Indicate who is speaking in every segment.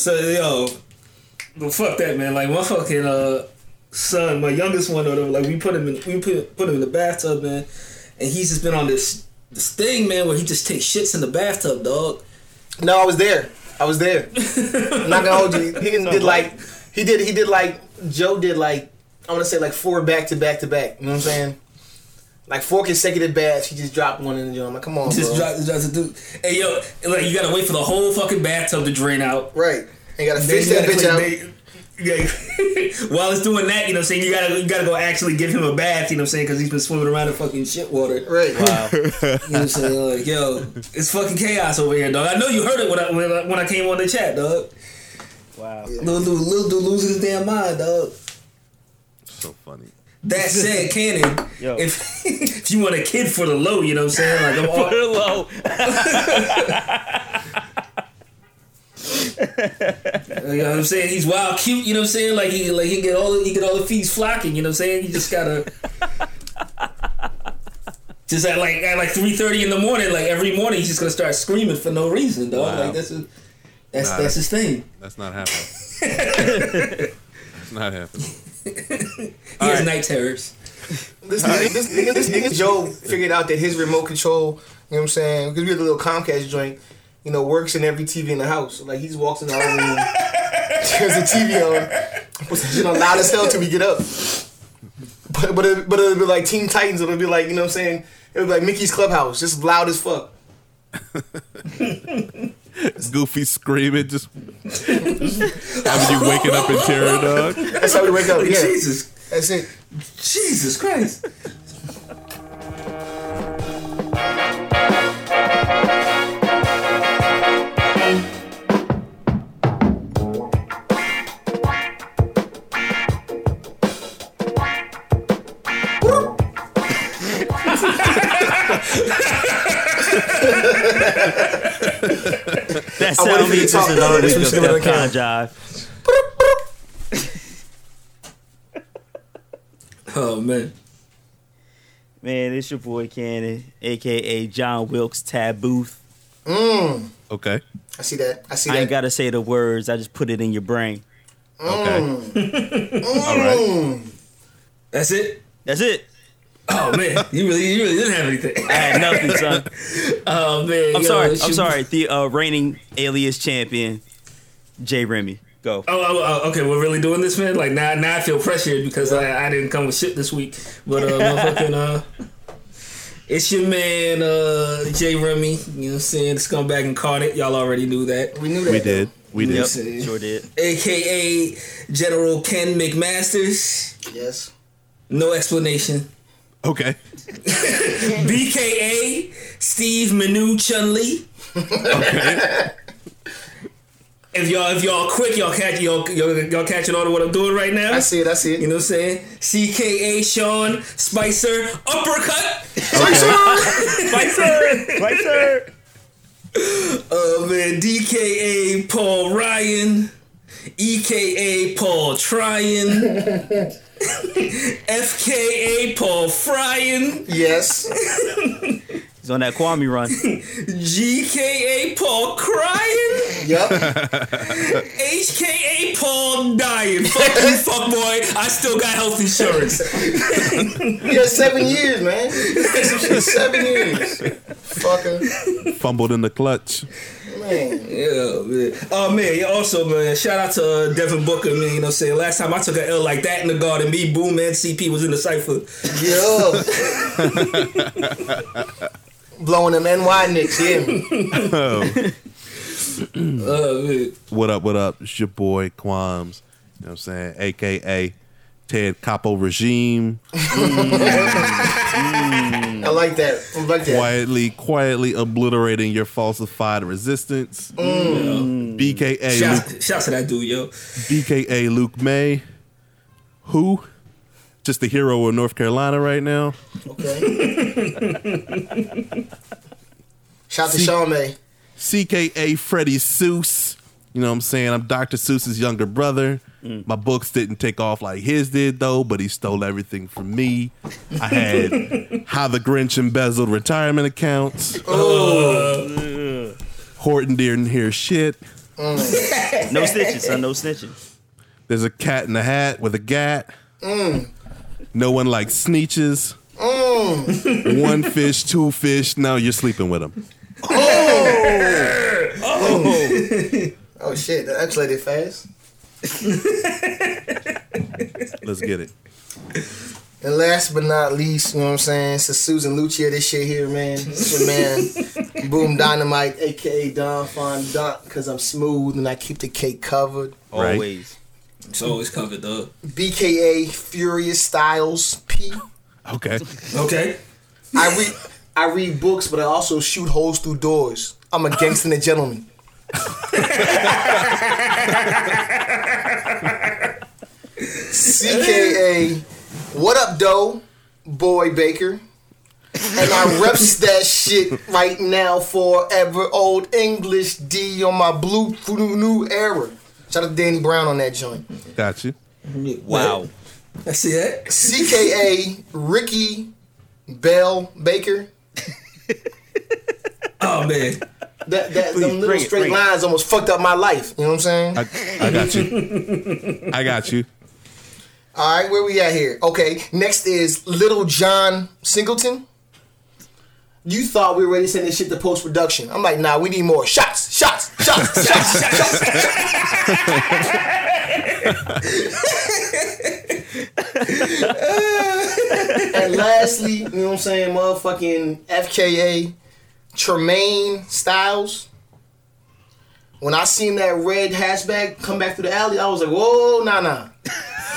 Speaker 1: So yo, well, fuck that man. Like my fucking uh son, my youngest one, or whatever, like we put him in, we put put him in the bathtub, man, and he's just been on this this thing, man, where he just takes shits in the bathtub, dog.
Speaker 2: No, I was there. I was there. I'm not gonna hold you. He did, did like he did he did like Joe did like I want to say like four back to back to back. You know what I'm saying? Like four consecutive baths. He just dropped one in the joint. I'm like, come on,
Speaker 1: Just
Speaker 2: bro.
Speaker 1: drop, drop the dude. Hey yo, like you gotta wait for the whole fucking bathtub to drain out.
Speaker 2: right. And you gotta
Speaker 1: Then
Speaker 2: fish that
Speaker 1: gotta
Speaker 2: bitch out.
Speaker 1: clean- they- yeah. While it's doing that, you know what I'm saying? You gotta you gotta go actually give him a bath, you know what I'm saying? Because he's been swimming around in fucking shit water.
Speaker 2: Right.
Speaker 3: Wow.
Speaker 1: You know what I'm saying? Like, yo, it's fucking chaos over here, dog. I know you heard it when I when I, when I came on the chat, dog.
Speaker 3: Wow.
Speaker 1: Little dude, little dude losing his damn mind, dog.
Speaker 4: So funny.
Speaker 1: That said, Cannon,
Speaker 3: Yo.
Speaker 1: if if you want a kid for the low, you know what I'm saying? Like, I'm all,
Speaker 3: Put it low.
Speaker 1: you know what I'm saying? He's wild cute, you know what I'm saying? Like he like he get all the, he get all the fees flocking, you know what I'm saying? You just gotta just at like at like three thirty in the morning, like every morning he's just gonna start screaming for no reason, dog.
Speaker 4: Wow.
Speaker 1: Like that's a, that's
Speaker 4: Nah.
Speaker 1: that's his thing.
Speaker 4: That's not happening. that's not happening.
Speaker 1: He has night terrors.
Speaker 2: This nigga, this nigga, this nigga Joe figured out that his remote control, you know what I'm saying? Because we had a little Comcast joint, you know, works in every TV in the house. Like he just walks in the other room, turns the TV on, puts the shit on loud as hell till we get up. But but it, but it'll be like Teen Titans. It'll be like you know what I'm saying. It'll be like Mickey's Clubhouse, just loud as fuck.
Speaker 4: Goofy screaming, just, just having you waking up in terror, dog.
Speaker 2: That's how we wake up. Yeah,
Speaker 1: Jesus,
Speaker 2: that's it.
Speaker 1: Jesus Christ.
Speaker 3: That
Speaker 2: I wonder
Speaker 3: sound
Speaker 2: if he
Speaker 3: means
Speaker 2: talk-
Speaker 3: this is already
Speaker 2: This
Speaker 3: a
Speaker 2: was gonna
Speaker 3: Def Con
Speaker 2: count.
Speaker 3: jive.
Speaker 1: Oh man.
Speaker 3: Man, it's your boy Cannon, aka John Wilkes Tabooth.
Speaker 2: Mm,
Speaker 4: Okay.
Speaker 2: I see that. I see
Speaker 3: I
Speaker 2: that.
Speaker 3: I ain't gotta say the words, I just put it in your brain.
Speaker 4: Okay. All right.
Speaker 2: Mm.
Speaker 1: That's it.
Speaker 3: That's it.
Speaker 1: Oh man, you really you really didn't have anything.
Speaker 3: I had nothing, son.
Speaker 1: Oh man,
Speaker 3: I'm
Speaker 1: yo,
Speaker 3: sorry. I'm
Speaker 1: shoot.
Speaker 3: sorry. The uh, reigning alias champion, Jay Remy. Go.
Speaker 1: Oh, oh, oh, okay, we're really doing this, man. Like now, now I feel pressured because I, I didn't come with shit this week. But uh, motherfucking, uh, it's your man, uh, Jay Remy. You know what I'm saying? The scumbag incarnate. Y'all already knew that.
Speaker 2: We knew that.
Speaker 4: We did. We did.
Speaker 3: Yep, sure did.
Speaker 1: AKA General Ken McMasters.
Speaker 2: Yes.
Speaker 1: No explanation.
Speaker 4: Okay.
Speaker 1: BKA Steve Manu Chun Li.
Speaker 4: Okay.
Speaker 1: If y'all if y'all quick, y'all catch y'all, y'all y'all catching on to what I'm doing right now.
Speaker 2: I see it. I see it.
Speaker 1: You know what I'm saying? CKA Sean Spicer uppercut.
Speaker 3: Spicer. Spicer! Spicer!
Speaker 1: Uh man, DKA Paul Ryan. EKA Paul Tryon. FKA Paul Fryin.
Speaker 2: Yes.
Speaker 3: He's on that Kwame run.
Speaker 1: GKA Paul crying.
Speaker 2: Yep.
Speaker 1: HKA Paul dying. Fuck you, fuck boy. I still got health insurance.
Speaker 2: Yeah, seven years, man. Seven years. Fucker.
Speaker 4: Fumbled in the clutch.
Speaker 2: Man.
Speaker 1: Yeah, man. Oh man, yeah, also man, shout out to uh, Devin Booker, man. You know what I'm saying? Last time I took an L like that in the garden, me, Boom, and CP was in the cipher.
Speaker 2: Yo. Blowing them NY Knicks, yeah.
Speaker 4: Oh.
Speaker 1: Uh, man.
Speaker 4: What up, what up? It's your boy Quams. You know what I'm saying? AKA Ted Capo Regime.
Speaker 2: I like that. I like that.
Speaker 4: Quietly, quietly obliterating your falsified resistance. Mm. BKA Luke,
Speaker 1: Shout, shout to that dude, yo.
Speaker 4: BKA Luke Maye. Who? Just the hero of North Carolina right now.
Speaker 2: Okay. Shout out to Sean May.
Speaker 4: CKA Freddie Seuss. You know what I'm saying? I'm Dr. Seuss's younger brother. Mm. My books didn't take off like his did, though, but he stole everything from me. I had How the Grinch Embezzled Retirement Accounts. Oh. Uh, Horton didn't hear shit. Mm.
Speaker 3: No snitches, son. No snitches.
Speaker 4: There's a cat in the hat with a gat. Mm. No one likes Sneetches. One fish, two fish. Now you're sleeping with them.
Speaker 2: Oh. oh Oh shit, that escalated fast.
Speaker 4: Let's get it.
Speaker 2: And last but not least, you know what I'm saying? It's a Susan Lucia, this shit here, man. It's your man, Boom Dynamite, aka Don Fondant, because I'm smooth and I keep the cake covered.
Speaker 4: Right.
Speaker 3: Always.
Speaker 1: It's always covered up.
Speaker 2: BKA Furious Styles P.
Speaker 4: Okay.
Speaker 1: Okay.
Speaker 2: I read I read books, but I also shoot holes through doors. I'm a gangster and a gentleman. CKA, what up, doe, boy Baker? And I reps that shit right now forever. Old English D on my blue new era. Shout out to Danny Brown on that joint.
Speaker 4: Got you.
Speaker 3: Wow.
Speaker 1: I see that.
Speaker 2: CKA Ricky Bell Baker.
Speaker 1: Oh man.
Speaker 2: That that
Speaker 3: Please,
Speaker 2: them little
Speaker 3: it,
Speaker 2: straight
Speaker 3: it.
Speaker 2: lines almost fucked up my life. You know what I'm saying?
Speaker 4: I, I got you. I got you.
Speaker 2: All right, where we at here? Okay, next is Little John Singleton. You thought we were ready to send this shit to post production. I'm like, nah, we need more shots, shots, shots, shots, shots, shots. and lastly, you know what I'm saying, motherfucking FKA Tremaine Styles. When I seen that red hatchback come back through the alley, I was like, whoa, nah, nah.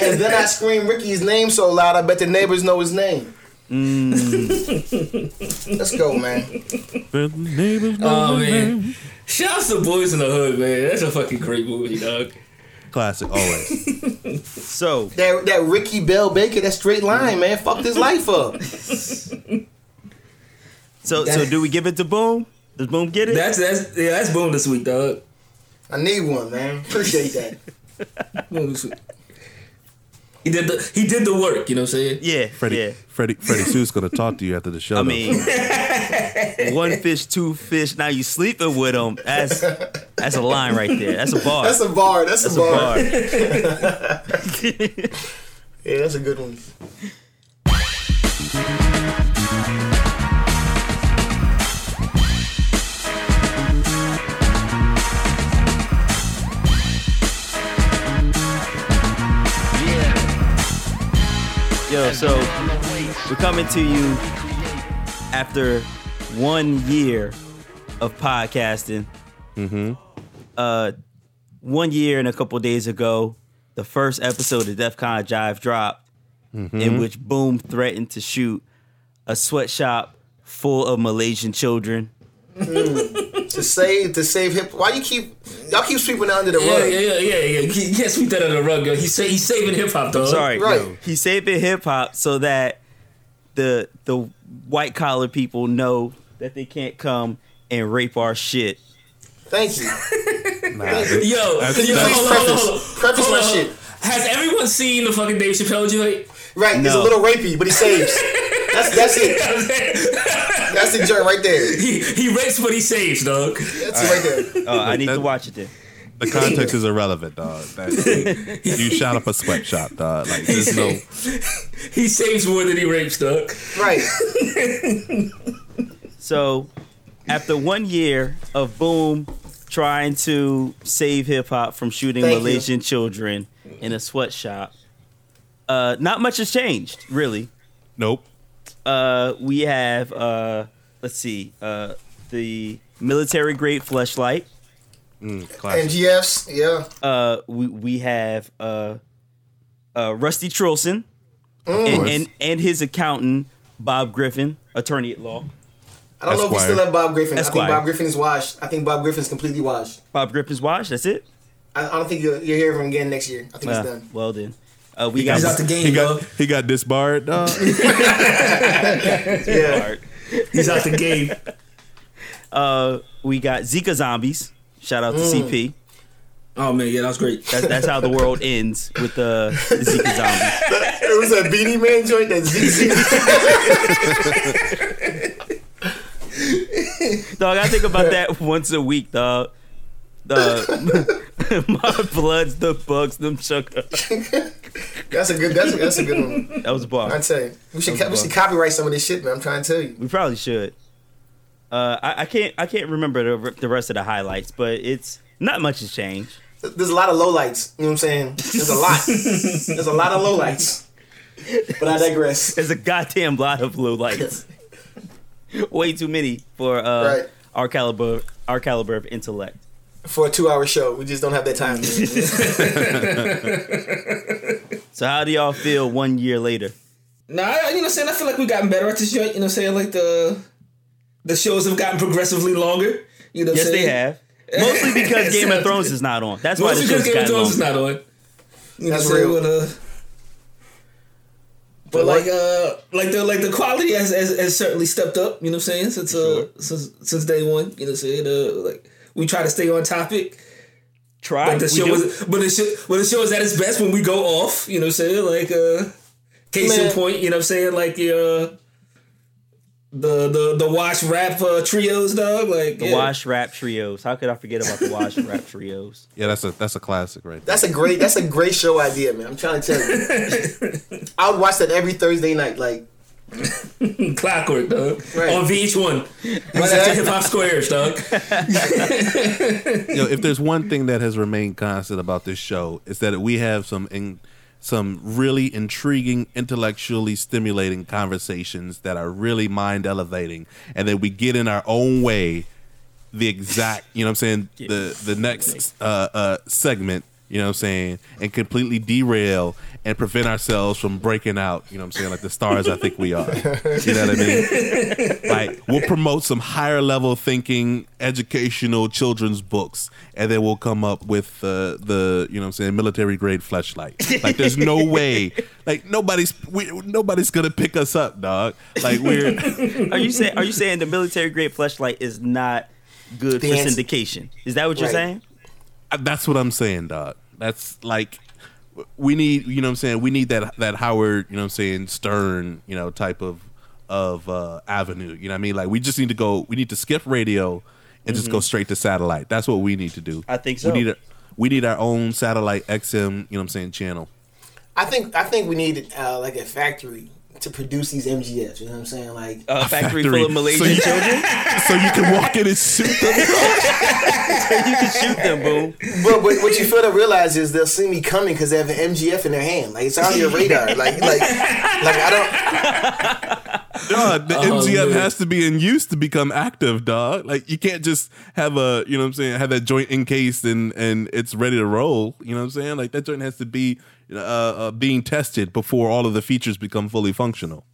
Speaker 2: and then I screamed Ricky's name so loud, I bet the neighbors know his name. Mm. Let's go, man.
Speaker 1: Oh man. Shouts to Boyz n the Hood, man. That's a fucking great movie, dog.
Speaker 4: Classic, always.
Speaker 3: So
Speaker 2: That that Ricky Bell Baker, that straight line, man, fucked his life up.
Speaker 3: so so do we give it to Boom? Does Boom get it?
Speaker 1: That's that's yeah, that's boom this week, dog.
Speaker 2: I need one, man. Appreciate that.
Speaker 1: Boom this week. He did the he did the work, you know what I'm saying?
Speaker 3: yeah.
Speaker 4: Freddie,
Speaker 3: Yeah.
Speaker 4: Freddie, Freddie Seuss gonna talk to you after the show.
Speaker 3: I
Speaker 4: though.
Speaker 3: mean, one fish, two fish. Now you sleeping with them. That's that's a line right there. That's a bar.
Speaker 2: That's a bar. That's,
Speaker 3: That's
Speaker 2: a
Speaker 3: a
Speaker 2: bar.
Speaker 3: bar.
Speaker 2: Yeah, that's a good one.
Speaker 3: Yo, so we're coming to you after one year of podcasting. Mm-hmm. Uh, one year and a couple days ago, the first episode of DefCon Jive dropped, in which Boom threatened to shoot a sweatshop full of Malaysian children.
Speaker 2: To save to save hip. Why you keep y'all keep sweeping it under the
Speaker 1: Yeah,
Speaker 2: rug?
Speaker 1: yeah, yeah, yeah, yeah. You you can't sweep that under the rug, yo. He's sa- he's saving hip hop, though.
Speaker 3: Sorry,
Speaker 2: Right.
Speaker 3: no. He's saving hip hop so that the the white collar people know that they can't come and rape our shit.
Speaker 2: Thank you.
Speaker 1: Yo,
Speaker 4: That's-
Speaker 1: yo,
Speaker 4: that's-
Speaker 1: hold on, hold on,
Speaker 2: preface-
Speaker 1: hold
Speaker 2: preface
Speaker 1: Hold
Speaker 2: my
Speaker 1: hold
Speaker 2: shit.
Speaker 1: Has everyone seen the fucking Dave Chappelle joint?
Speaker 2: Right, he's a little rapey, but he saves. That's that's it. That's the joint right there.
Speaker 1: he he rapes but he saves, dog.
Speaker 2: That's it right there.
Speaker 3: Oh, I need to watch it then.
Speaker 4: the context is irrelevant, dog. That, you shot up a sweatshop, dog. Like there's no.
Speaker 1: He saves more than he rapes, dog.
Speaker 2: Right.
Speaker 3: So, after one year of Boom trying to save hip hop from shooting
Speaker 2: Thank you.
Speaker 3: Malaysian children in a sweatshop, uh, not much has changed, really.
Speaker 4: Nope.
Speaker 3: Uh, we have, uh, let's see, uh, the military grade fleshlight.
Speaker 4: Mm, classic.
Speaker 2: MGFs, yeah.
Speaker 3: Uh, we we have uh, uh, Rusty Trilson
Speaker 2: Mm.
Speaker 3: and, and and his accountant Bob Griffin, attorney at law.
Speaker 2: I don't know if we still have Bob Griffin. I think Bob Griffin is washed. I think Bob Griffin's completely washed.
Speaker 3: Bob Griffin's washed. That's it.
Speaker 2: I, I don't think you'll, you'll hear from him again next year. I think
Speaker 3: Uh,
Speaker 2: he's done.
Speaker 3: well then, uh, we got
Speaker 1: He's out the
Speaker 4: He
Speaker 1: game,
Speaker 4: got
Speaker 1: dog.
Speaker 4: he got disbarred, dog.
Speaker 2: Yeah.
Speaker 1: He's out the game.
Speaker 3: Uh, we got Zika zombies. Shout out to
Speaker 2: Mm.
Speaker 3: CP.
Speaker 1: Oh man, yeah, that was great.
Speaker 3: That's, that's how the world ends with the, the Zika zombies.
Speaker 2: It was a Beenie Man joint that ZZ.
Speaker 3: Dog, I think about that once a week, dog. The my bloods, the bugs, them sugar.
Speaker 2: That's a good. That's a, that's a good one.
Speaker 3: That was a bar.
Speaker 2: I tell you, we should we should copyright some of this shit, man. I'm trying to tell you.
Speaker 3: We probably should. Uh, I, I can't I can't remember the, the rest of the highlights, but it's not much has changed.
Speaker 2: There's a lot of lowlights. You know what I'm saying? There's a lot. There's a lot of lowlights. But I digress.
Speaker 3: There's a goddamn lot of low lights. Way too many for uh,
Speaker 2: Right.
Speaker 3: our caliber our caliber of intellect.
Speaker 2: For a two-hour show, we just don't have that time.
Speaker 3: So how do y'all feel one year later?
Speaker 1: Nah, I- you know what I'm saying? I feel like we've gotten better at this joint. You know what I'm saying? Like the the shows have gotten progressively longer. You know what
Speaker 3: Yes,
Speaker 1: I'm
Speaker 3: they have. Mostly because Game of Thrones is not on. That's why the show's
Speaker 1: because Game of
Speaker 3: gotten
Speaker 1: Thrones is
Speaker 3: longer.
Speaker 1: not on. You know
Speaker 2: That's
Speaker 1: what I'm saying?
Speaker 2: real.
Speaker 1: But, uh, but like uh like the like the quality has, has, has certainly stepped up, you know what I'm saying, since uh since since day one. You know what I'm saying? Uh, like we try to stay on topic.
Speaker 3: Try.
Speaker 1: But the show
Speaker 3: do.
Speaker 1: is but the show but the show is at its best when we go off, you know what I'm saying? Like uh case in point, you know what I'm saying? Like uh the the the wash rap uh, trios, dog. Like
Speaker 3: the
Speaker 1: yeah.
Speaker 3: Wash Rap Trios. How could I forget about the Wash Rap Trios?
Speaker 4: Yeah, that's a that's a classic right there.
Speaker 2: That's a great. That's a great show idea, man. I'm trying to tell you. I would watch that every Thursday night. Like,
Speaker 1: Clockwork, dog.
Speaker 2: Right.
Speaker 1: On VH1. Right after Hip Hop Squares, dog.
Speaker 4: you know, if there's one thing that has remained constant about this show, it's that we have some in, some really intriguing, intellectually stimulating conversations that are really mind elevating, and then we get in our own way the exact, you know what I'm saying, the the next uh, uh, segment, you know what I'm saying, and completely derail and prevent ourselves from breaking out, you know what I'm saying, like the stars I think we are. You know what I mean? like we'll promote some higher level thinking educational children's books and then we'll come up with uh, the you know what I'm saying military grade fleshlight like there's no way like nobody's we, nobody's gonna pick us up dog like we're
Speaker 3: Are you saying Are you saying the military grade fleshlight is not good
Speaker 2: The
Speaker 3: for
Speaker 2: answer-
Speaker 3: syndication? Is that what you're
Speaker 2: Right.
Speaker 3: saying?
Speaker 4: That's what I'm saying dog. That's like we need you know what I'm saying? We need that that Howard you know what I'm saying Stern you know type of of uh avenue. You know what I mean? Like we just need to go we need to skip radio and just go straight to satellite. That's what we need to do.
Speaker 3: I think so.
Speaker 4: we need a, we need our own satellite XM you know what I'm saying channel.
Speaker 2: I think I think we need uh, like a factory to produce these MGFs. You know what I'm saying? Like,
Speaker 3: A factory,
Speaker 4: factory.
Speaker 3: full of Malaysian
Speaker 4: So you-
Speaker 3: children.
Speaker 4: so you can walk in and shoot them
Speaker 3: you can shoot them, boom.
Speaker 2: but, but what you fail to realize is they'll see me coming because they have an MGF in their hand. Like it's on your radar. Like, like, like I don't.
Speaker 4: dog the
Speaker 1: Oh,
Speaker 4: MGF
Speaker 1: man.
Speaker 4: has to be in use to become active dog like you can't just have a you know what I'm saying have that joint encased and and it's ready to roll you know what I'm saying like that joint has to be uh, uh being tested before all of the features become fully functional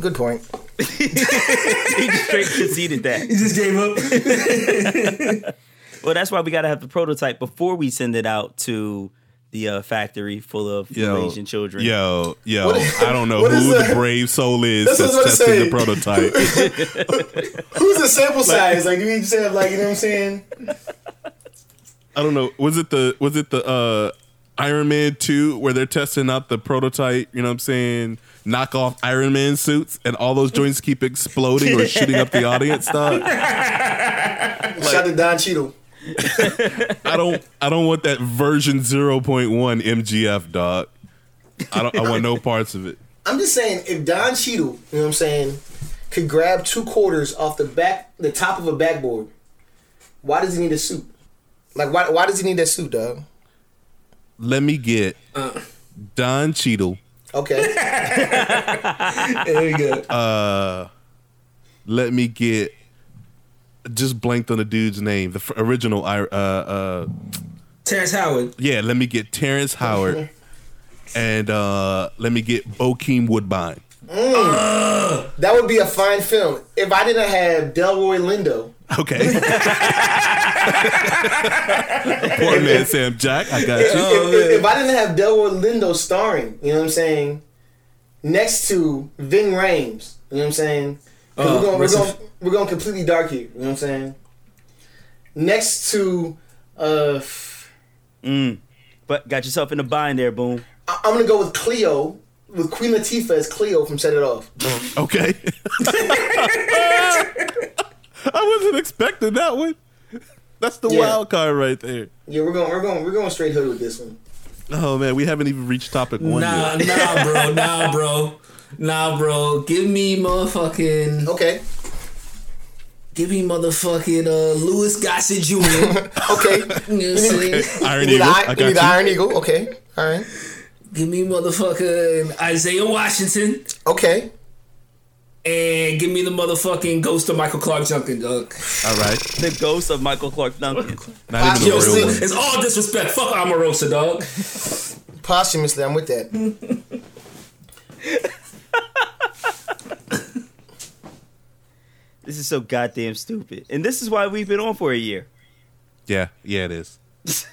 Speaker 2: Good point.
Speaker 3: He just straight conceded that.
Speaker 1: He just gave up.
Speaker 3: Well, that's why we got to have the prototype before we send it out to the uh, factory full of Asian children.
Speaker 4: Yo, yo,
Speaker 2: What is-
Speaker 4: I don't know who the brave soul is
Speaker 2: That's
Speaker 4: that's,
Speaker 2: what I was
Speaker 4: testing the prototype.
Speaker 2: Who's the sample size? Like, you just have like, you know what I'm saying?
Speaker 4: I don't know. Was it the was it the uh Iron Man 2 where they're testing out the prototype, you know what I'm saying, knockoff Iron Man suits and all those joints keep exploding or shooting up the audience dog.
Speaker 2: Shout out to Don Cheadle.
Speaker 4: I don't I don't want that version 0.1 MGF dog. I don't I want no parts of it.
Speaker 2: I'm just saying, if Don Cheadle, you know what I'm saying, could grab two quarters off the back, the top of a backboard, why does he need a suit? Like, why, why does he need that suit, dog?
Speaker 4: Let me get Don Cheadle.
Speaker 2: Okay.
Speaker 1: there you go.
Speaker 4: Let me get just blanked on the dude's name. The f- original uh uh
Speaker 1: Terrence Howard.
Speaker 4: yeah, let me get Terrence Howard and uh let me get Bokeem Woodbine.
Speaker 2: that would be a fine film. If I didn't have Delroy Lindo,
Speaker 4: Okay. Poor man Sam Jack. I got you.
Speaker 2: if, if, if I didn't have Delroy Lindo starring, you know what I'm saying, next to Ving Rhames, you know what I'm saying.
Speaker 1: Oh,
Speaker 2: we're going, we're going,
Speaker 1: in-
Speaker 2: we're going completely dark here. You know what I'm saying? Next to, uh,
Speaker 3: But got yourself in a bind there, boom.
Speaker 2: I- I'm gonna go with Cleo, with Queen Latifah as Cleo from Set It Off.
Speaker 4: Okay. wasn't expecting that one. That's the
Speaker 2: Yeah.
Speaker 4: wild card right there.
Speaker 2: Yeah, we're going, we're going, we're going straight hood with this one.
Speaker 4: Oh man, we haven't even reached topic one
Speaker 1: Nah,
Speaker 4: yet.
Speaker 1: nah, bro, nah, bro, nah, bro. Give me motherfucking,
Speaker 2: Okay,
Speaker 1: give me motherfucking uh, Louis Gossett Jr.
Speaker 2: okay.
Speaker 1: you know what I'm saying?
Speaker 4: Iron
Speaker 2: You need,
Speaker 4: Eagle,
Speaker 2: the,
Speaker 4: I
Speaker 2: I, you
Speaker 4: got
Speaker 2: need the. Iron Eagle. Okay, all right.
Speaker 1: Give me motherfucking Isaiah Washington.
Speaker 2: Okay,
Speaker 1: And give me the motherfucking ghost of Michael Clarke Duncan, dog.
Speaker 4: All right,
Speaker 3: The ghost of Michael Clarke Duncan.
Speaker 4: not even
Speaker 1: Yo,
Speaker 4: a real
Speaker 1: see,
Speaker 4: one.
Speaker 1: it's all disrespect. Fuck Omarosa, dog.
Speaker 2: posthumously, I'm with that.
Speaker 3: This is so goddamn stupid. And this is why we've been on for a year.
Speaker 4: Yeah, yeah, it is.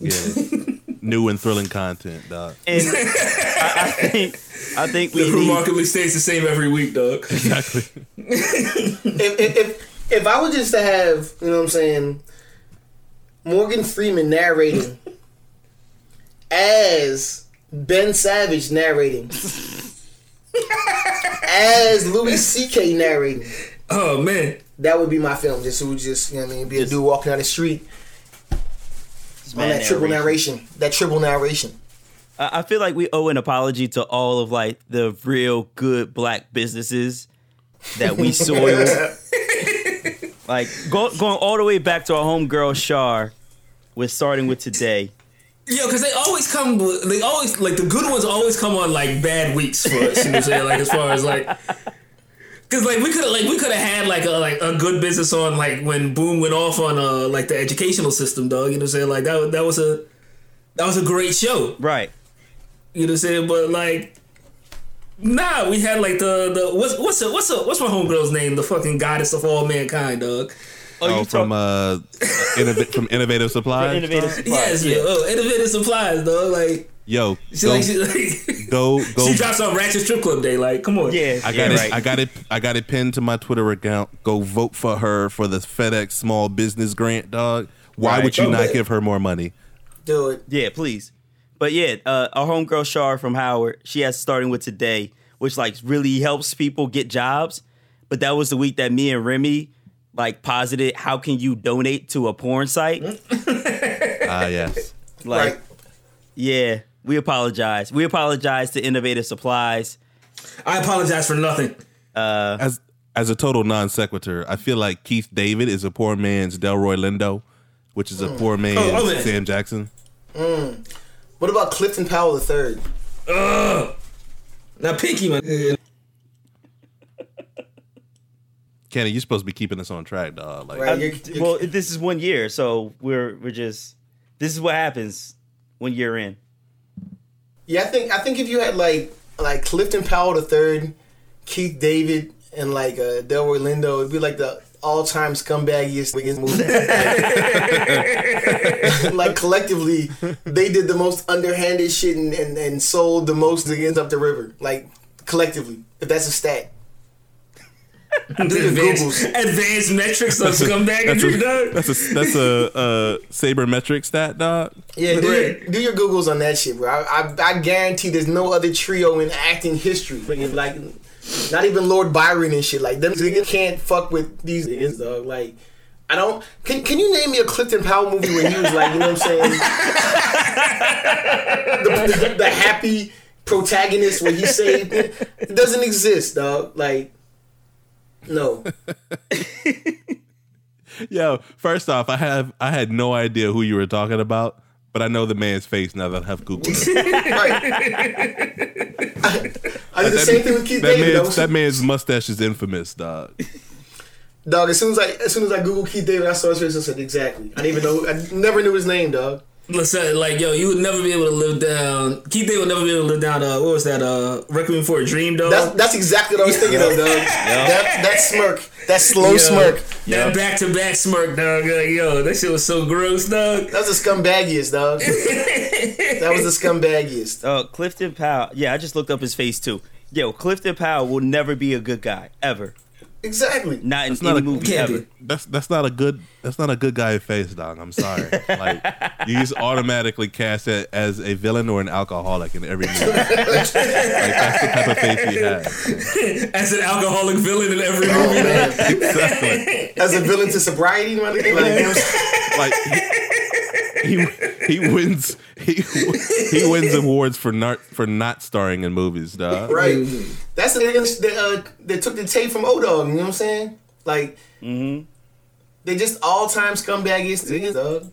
Speaker 4: Yeah, it is. New and thrilling content, dog.
Speaker 3: And I, I think I think we
Speaker 1: It
Speaker 3: need
Speaker 1: remarkably stays the same every week, dog.
Speaker 4: Exactly.
Speaker 2: if, if, if if I was just to have, you know what I'm saying, Morgan Freeman narrating as Ben Savage narrating, as Louis C.K. narrating,
Speaker 1: Oh man,
Speaker 2: that would be my film. Just who would just, you know what I mean, be a dude walking down the street on
Speaker 3: man
Speaker 2: that triple
Speaker 3: narration.
Speaker 2: narration. That triple narration.
Speaker 3: I I feel like we owe an apology to all of like the real good black businesses that we soiled. like go, going all the way back to our homegirl Shar, with starting with today.
Speaker 1: yo, because they always come. They always like the good ones always come on like bad weeks for us. You know what I'm saying? Like as far as like. Cause like we could have like we could have had like a like a good business on like when Boom went off on uh like the educational system, dog. You know what I'm saying? Like that that was a that was a great show.
Speaker 3: Right.
Speaker 1: You know what I'm saying? But like, nah, we had like the the what's what's a, what's a, what's my homegirl's name? The fucking goddess of all mankind, dog.
Speaker 4: Oh,
Speaker 3: you
Speaker 4: from
Speaker 3: talk-
Speaker 4: uh, innov- from Innovative Supplies.
Speaker 3: innovative
Speaker 1: Yes,
Speaker 3: supplies.
Speaker 1: yeah. Oh, innovative supplies, dog. Like
Speaker 4: Yo,
Speaker 1: she
Speaker 4: go,
Speaker 1: like she like
Speaker 4: go, go.
Speaker 1: she drops on Ratchet Strip Club Day. Like, come on.
Speaker 3: Yeah,
Speaker 4: I got
Speaker 3: yeah,
Speaker 4: it.
Speaker 3: right.
Speaker 4: I got it. I got it pinned to my Twitter account. Go vote for her for the FedEx Small Business Grant, dog. Why
Speaker 3: Right.
Speaker 4: would you
Speaker 1: Oh,
Speaker 4: not
Speaker 1: man.
Speaker 4: give her more money?
Speaker 2: Do it.
Speaker 3: Yeah, please. But yeah, uh, our homegirl Shar from Howard, she has starting with today, which like really helps people get jobs. But that was the week that me and Remy like posited how can you donate to a porn site?
Speaker 4: Ah, yes.
Speaker 3: Like,
Speaker 2: right.
Speaker 3: yeah, we apologize. We apologize to Innovative Supplies.
Speaker 1: I apologize for nothing.
Speaker 4: Uh, as as a total non sequitur, I feel like Keith David is a poor man's Delroy Lindo, which is a poor mm. man's
Speaker 1: Oh, oh, man.
Speaker 4: Sam Jackson. Mm.
Speaker 2: What about Clifton Powell III?
Speaker 1: Ugh. Now, Pinky, man.
Speaker 4: Kenny, you're supposed to be keeping us on track, dog. Like,
Speaker 2: Right. You're- you're-
Speaker 3: Well, this is one year, so we're we're just this is what happens one year in.
Speaker 2: Yeah, I think I think if you had like like Clifton Powell III, Keith David, and like uh, Delroy Lindo, it'd be like the all-time scumbagiest biggest movie. like collectively, they did the most underhanded shit and, and, and sold the most against up the river. Like collectively, if that's a stat.
Speaker 1: advanced,
Speaker 2: Googles.
Speaker 1: advanced metrics of scumbag
Speaker 4: that's
Speaker 1: and
Speaker 4: a,
Speaker 1: dog.
Speaker 4: that's a that's a uh, sabermetric stat, dog.
Speaker 2: Yeah, do,
Speaker 1: Right.
Speaker 2: your, do your Googles on that shit, bro. I, I, I guarantee there's no other trio in acting history. Like, not even Lord Byron and shit. Like, them niggas can't fuck with these niggas, dog. Like, I don't. Can, can you name me a Clifton Powell movie where he was like, you know what I'm saying? the, the, the happy protagonist where he saved it. It doesn't exist, dog. Like, no.
Speaker 4: Yo, first off, I have I had no idea who you were talking about, but I know the man's face now that I have Googled it.
Speaker 2: Right. I, I did the same thing with Keith
Speaker 4: that
Speaker 2: David.
Speaker 4: man's,
Speaker 2: though.
Speaker 4: that man's mustache is infamous, dog.
Speaker 2: Dog, as soon as I as soon as I Google Keith David, I saw his face. I said exactly. I didn't even know. I never knew his name, dog.
Speaker 1: Listen, like yo, you would never be able to live down. Keith David would never be able to live down. Uh, what was that? Uh, Requiem for a Dream, dog.
Speaker 2: That's that's exactly what I was thinking of, dog. That that smirk, that slow
Speaker 1: Yo,
Speaker 2: smirk.
Speaker 1: That back to back smirk, dog. Like, yo, that shit was so gross, dog.
Speaker 2: That was the scumbaggiest, dog. that was the scumbaggiest.
Speaker 3: Uh, Clifton Powell. Yeah, I just looked up his face too. Yo, Clifton Powell will never be a good guy ever.
Speaker 2: Exactly.
Speaker 3: Not in
Speaker 4: It's not
Speaker 3: any
Speaker 4: a-
Speaker 3: movie
Speaker 1: Can't
Speaker 3: ever.
Speaker 4: That's that's not a good that's not a good guy face, dog. I'm sorry. Like you just automatically cast it as a villain or an alcoholic in every movie. like that's the type of face he has.
Speaker 1: As an alcoholic villain in every movie. man.
Speaker 4: Exactly.
Speaker 2: As a villain to sobriety, my nigga. Like, you know what I'm saying?
Speaker 4: Like he, he he wins he he wins awards for not for not starring in movies, dog.
Speaker 2: right. That's the niggas that uh, that took the tape from O Dog. You know what I'm saying? Like, they just all time scumbagiest niggas, dog.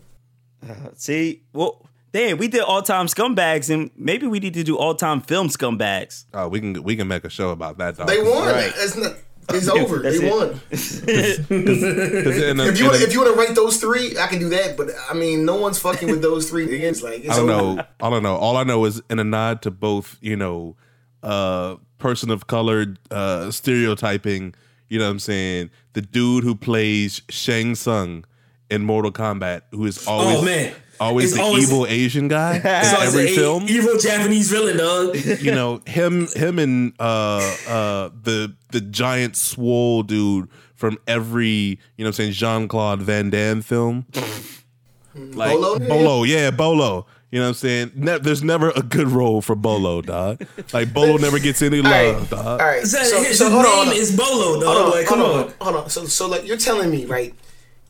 Speaker 3: See, well, damn, we did all time scumbags, and maybe we need to do all time film scumbags.
Speaker 4: Oh, we can we can make a show about that, dog.
Speaker 2: They won.
Speaker 3: Right.
Speaker 2: It's not. It's over.
Speaker 3: That's
Speaker 2: they
Speaker 3: it.
Speaker 2: won.
Speaker 4: 'Cause in a-
Speaker 2: If you
Speaker 4: in
Speaker 2: want,
Speaker 4: a-
Speaker 2: if you want to rank those three, I can do that. But I mean, no one's fucking with those three. It's like it's
Speaker 4: I don't
Speaker 2: over.
Speaker 4: know. I don't know. All I know is in a nod to both, you know, uh, person of color uh, stereotyping. You know what I'm saying? The dude who plays Shang Tsung in Mortal Kombat, who is always
Speaker 1: Oh, man.
Speaker 4: Always
Speaker 1: It's
Speaker 4: the
Speaker 1: always-
Speaker 4: evil Asian guy in every
Speaker 1: an
Speaker 4: film.
Speaker 1: evil Japanese villain, dog.
Speaker 4: you know him him and uh uh the the giant swole dude from every you know what I'm saying Jean Claude Van Damme film. Like
Speaker 2: Bolo?
Speaker 4: Bolo, yeah, Bolo. You know what I'm saying? Ne- there's never a good role for Bolo, dog. Like Bolo never gets any love,
Speaker 2: right,
Speaker 4: dog.
Speaker 2: all right.
Speaker 1: So,
Speaker 2: So,
Speaker 1: his
Speaker 2: hold
Speaker 1: name
Speaker 2: on, hold on.
Speaker 1: is Bolo, dog.
Speaker 2: hold on,
Speaker 1: like, come
Speaker 2: hold
Speaker 1: on.
Speaker 2: on, hold on. So, so like you're telling me, right?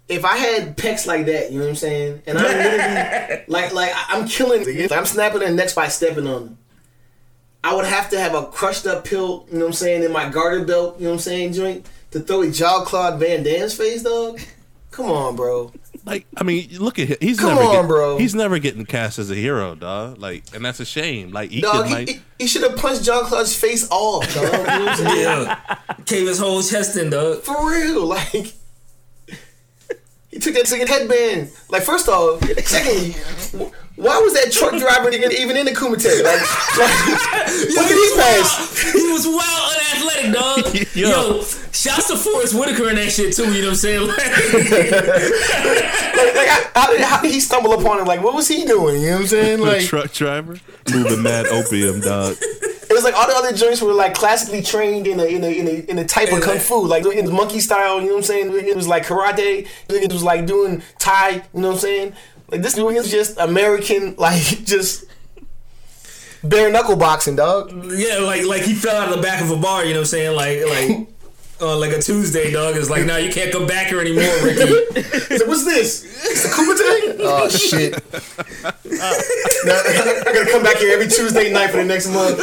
Speaker 2: If I had pecs like that, you know what I'm saying, and I'm literally like, like I'm killing, like, I'm snapping their necks by stepping on them. I would have to have a crushed up pill, you know what I'm saying, in my garter belt, you know what I'm saying, joint, to throw a Jean Claude Van Damme's face, dog. Come on, bro.
Speaker 4: Like I mean, look at him. He's
Speaker 2: Come
Speaker 4: never
Speaker 2: on,
Speaker 4: get-
Speaker 2: bro.
Speaker 4: He's never getting cast as a hero, dog. Like, and that's a shame. Like he
Speaker 2: Dog,
Speaker 4: could
Speaker 2: he,
Speaker 4: like.
Speaker 2: he, he should have punched Jean Claude's face off, dog. You know what I'm?
Speaker 1: Yeah. Cave his whole chest in, dog.
Speaker 2: For real, like he took that second headband. Like first off, secondly, why was that truck driver nigga even in the Kumite? Like, like what did he pass?
Speaker 1: He was wild unathletic, dog.
Speaker 4: Yo.
Speaker 1: Yo, shouts to Forest Whitaker and that shit too. You know what I'm saying? Like,
Speaker 2: Like, how, how did how did he stumble upon it? Like, what was he doing? You know what I'm saying?
Speaker 4: the
Speaker 2: Like,
Speaker 4: truck driver moving mad opium, dog.
Speaker 2: It was like all the other joints were like classically trained in a in a in a, in a type of kung fu, like in monkey style. You know what I'm saying? It was like karate. It was like doing Thai. You know what I'm saying? Like this dude is just American, like just bare knuckle boxing, dog.
Speaker 1: yeah, like like he fell out of the back of a bar. You know what I'm saying? Like like. On like a Tuesday, dog. It's like, nah, you can't come back here anymore, Ricky.
Speaker 2: He's like, what's this? It's the Kumite? Oh shit! now, I gotta come back here every Tuesday night for the next month.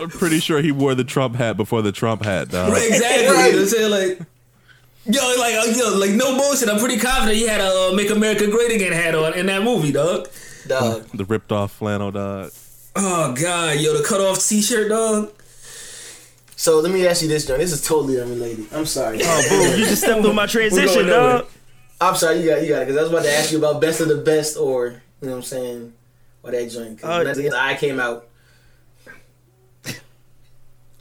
Speaker 4: I'm pretty sure he wore the Trump hat before the Trump hat, dog.
Speaker 1: exactly.
Speaker 2: Right.
Speaker 1: You know what I'm saying? Like, yo, like, uh, yo, like, no bullshit. I'm pretty confident he had a uh, "Make America Great Again" hat on in that movie, dog.
Speaker 2: Dog.
Speaker 4: The ripped off flannel, dog.
Speaker 1: Oh god, yo, the cut off T-shirt, dog.
Speaker 2: So let me ask you this, John. This is totally unrelated. I'm sorry.
Speaker 3: Oh, boom! You just stepped on my transition,
Speaker 2: going nowhere.
Speaker 3: dog.
Speaker 2: I'm sorry. You got you got it. Because I was about to ask you about best of the best, or you know what I'm saying, or that joint. 'Cause
Speaker 3: Oh,
Speaker 2: when that's again, I came out.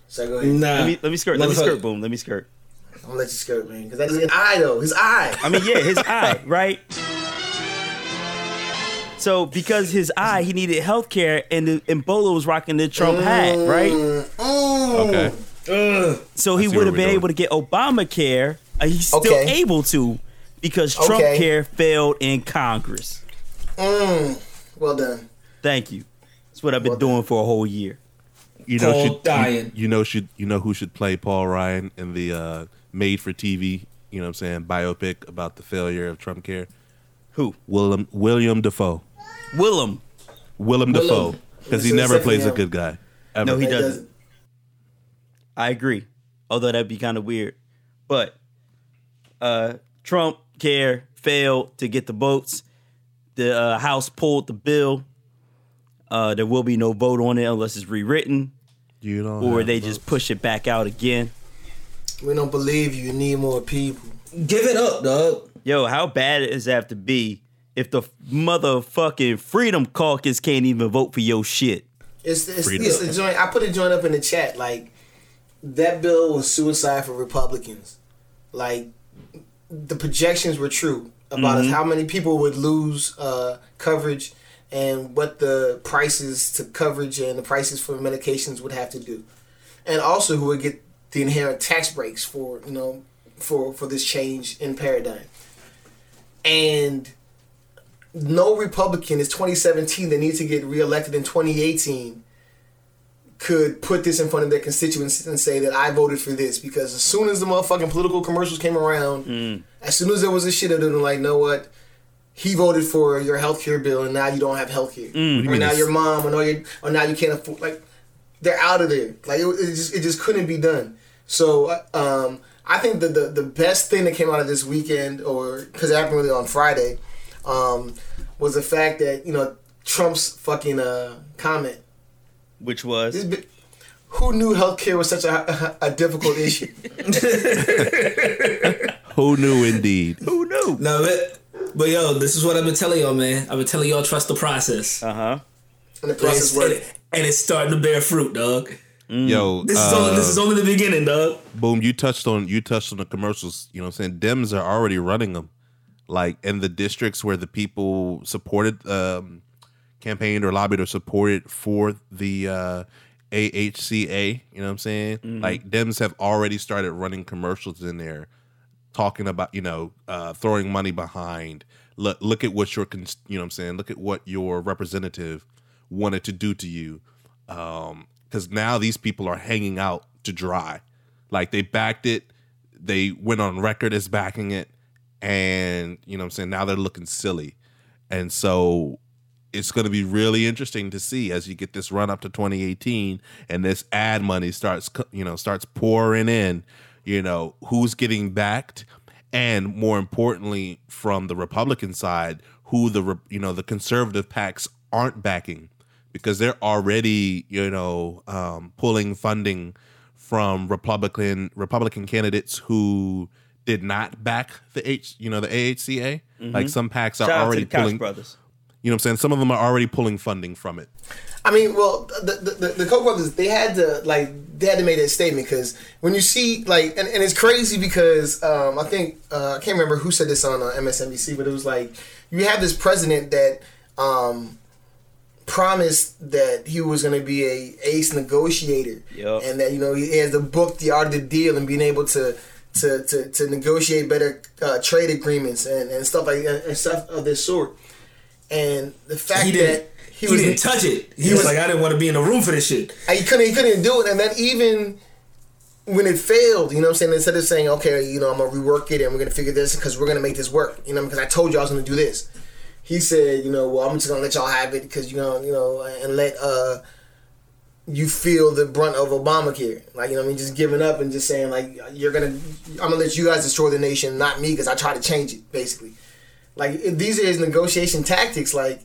Speaker 2: So go ahead.
Speaker 1: Nah,
Speaker 3: Let me let me skirt. Let me skirt. Boom. Let me skirt.
Speaker 2: I'm gonna let you skirt, man. Because that's his eye though. His eye.
Speaker 3: I mean, yeah, his eye, right? So because his eye, he needed health care, and the, and Bolo was rocking the Trump hat, right?
Speaker 2: Mm.
Speaker 4: Okay.
Speaker 1: Ugh.
Speaker 3: So he would have been
Speaker 4: going.
Speaker 3: able to get Obamacare. Uh, he's still
Speaker 2: Okay.
Speaker 3: able to because Trump
Speaker 2: Okay.
Speaker 3: care failed in Congress.
Speaker 2: Mm. Well done.
Speaker 3: Thank you. That's what I've been doing for a whole year.
Speaker 4: You know,
Speaker 1: Paul
Speaker 4: should,
Speaker 1: dying.
Speaker 4: You, you know, should you know who should play Paul Ryan in the uh, made for TV? You know, what I'm saying biopic about the failure of Trump care.
Speaker 3: Who?
Speaker 4: William William Defoe.
Speaker 3: Willem.
Speaker 4: Willem Defoe, because he never
Speaker 2: second
Speaker 4: plays a good guy. Ever.
Speaker 3: No, he
Speaker 2: That
Speaker 3: doesn't. I agree. Although that'd be kind of weird. But uh Trump care failed to get the votes. The uh, House pulled the bill. Uh, there will be no vote on it unless it's rewritten,
Speaker 4: You don't.
Speaker 3: or they
Speaker 4: to
Speaker 3: just push it back out again.
Speaker 2: We don't believe you. You need more people.
Speaker 1: Give it up, dog.
Speaker 3: Yo, how bad does it have to be if the motherfucking Freedom Caucus can't even vote for your shit?
Speaker 2: It's it's, it's a joint. I put a joint up in the chat. Like that bill was suicide for Republicans. Like the projections were true about us, how many people would lose uh, coverage and what the prices to coverage and the prices for medications would have to do, and also who would get the inherent tax breaks for you know for for this change in paradigm. And no Republican is 2017 that needs to get reelected in 2018 could put this in front of their constituents and say that I voted for this because as soon as the motherfucking political commercials came around, as soon as there was a shit of them, like, know what? He voted for your health care bill and now you don't have health care. Or now your mom or, now you or now you can't afford like they're out of there. Like it, it just it just couldn't be done. So um, I think that the the best thing that came out of this weekend, or because it happened really on Friday, um, was the fact that you know Trump's fucking uh, comment.
Speaker 3: Which was
Speaker 2: bi- Who knew healthcare was such a, a, difficult issue?
Speaker 4: Who knew indeed?
Speaker 3: who knew?
Speaker 1: No, but, but yo, this is what I've been telling y'all, man. I've been telling y'all trust the process.
Speaker 3: Uh huh.
Speaker 2: And the process
Speaker 1: it's,
Speaker 2: worked.
Speaker 1: and, and it's starting to bear fruit, dog.
Speaker 4: Yo,
Speaker 1: This is
Speaker 4: uh,
Speaker 1: only this is only the beginning, dog.
Speaker 4: boom, you touched on you touched on the commercials. You know what I'm saying? Dems are already running them. Like in the districts where the people supported um campaigned or lobbied or supported for the uh AHCA, you know what I'm saying? Like Dems have already started running commercials in there talking about, you know, uh throwing money behind look look at what your you know what I'm saying? Look at what your representative wanted to do to you. Um cuz now these people are hanging out to dry. Like they backed it, they went on record as backing it, and you know what I'm saying now they're looking silly. And so it's going to be really interesting to see as you get this run up to 2018 and this ad money starts you know starts pouring in, you know, who's getting backed and more importantly from the Republican side, who the you know the conservative PACs aren't backing because they're already you know um, pulling funding from Republican Republican candidates who did not back the H you know the AHCA. Like some PACs are
Speaker 3: Shout out to
Speaker 4: already pulling.
Speaker 3: brothers.
Speaker 4: You know what I'm saying? Some of them are already pulling funding from it.
Speaker 2: I mean, well, the the, the, the Koch brothers they had to like they had to make that statement because when you see like and, and it's crazy because um, I think uh, I can't remember who said this on uh, MSNBC, but it was like you have this president that um, promised that he was going to be a ace negotiator,
Speaker 3: Yup.
Speaker 2: and that you know he has the book, the art of the deal, and being able to. To, to, to negotiate better uh, trade agreements and, and stuff like and stuff of this sort, and the fact
Speaker 1: He
Speaker 2: that
Speaker 1: He,
Speaker 2: was
Speaker 1: didn't touch it. He,
Speaker 2: he
Speaker 1: was,
Speaker 2: was-
Speaker 1: like, I didn't want to be in the room for this shit.
Speaker 2: he couldn't he couldn't do it. And then even when it failed you know what i'm saying? Instead of saying okay you know i'm gonna rework it and we're gonna figure this because we're gonna make this work you know because i told you i was gonna do this. He said you know well i'm just gonna let y'all have it because you know, you know and let uh you feel the brunt of obamacare. Like you know what i mean? Just giving up and just saying like you're gonna i'm gonna let you guys destroy the nation not me because i tried to change it basically like these are his negotiation tactics like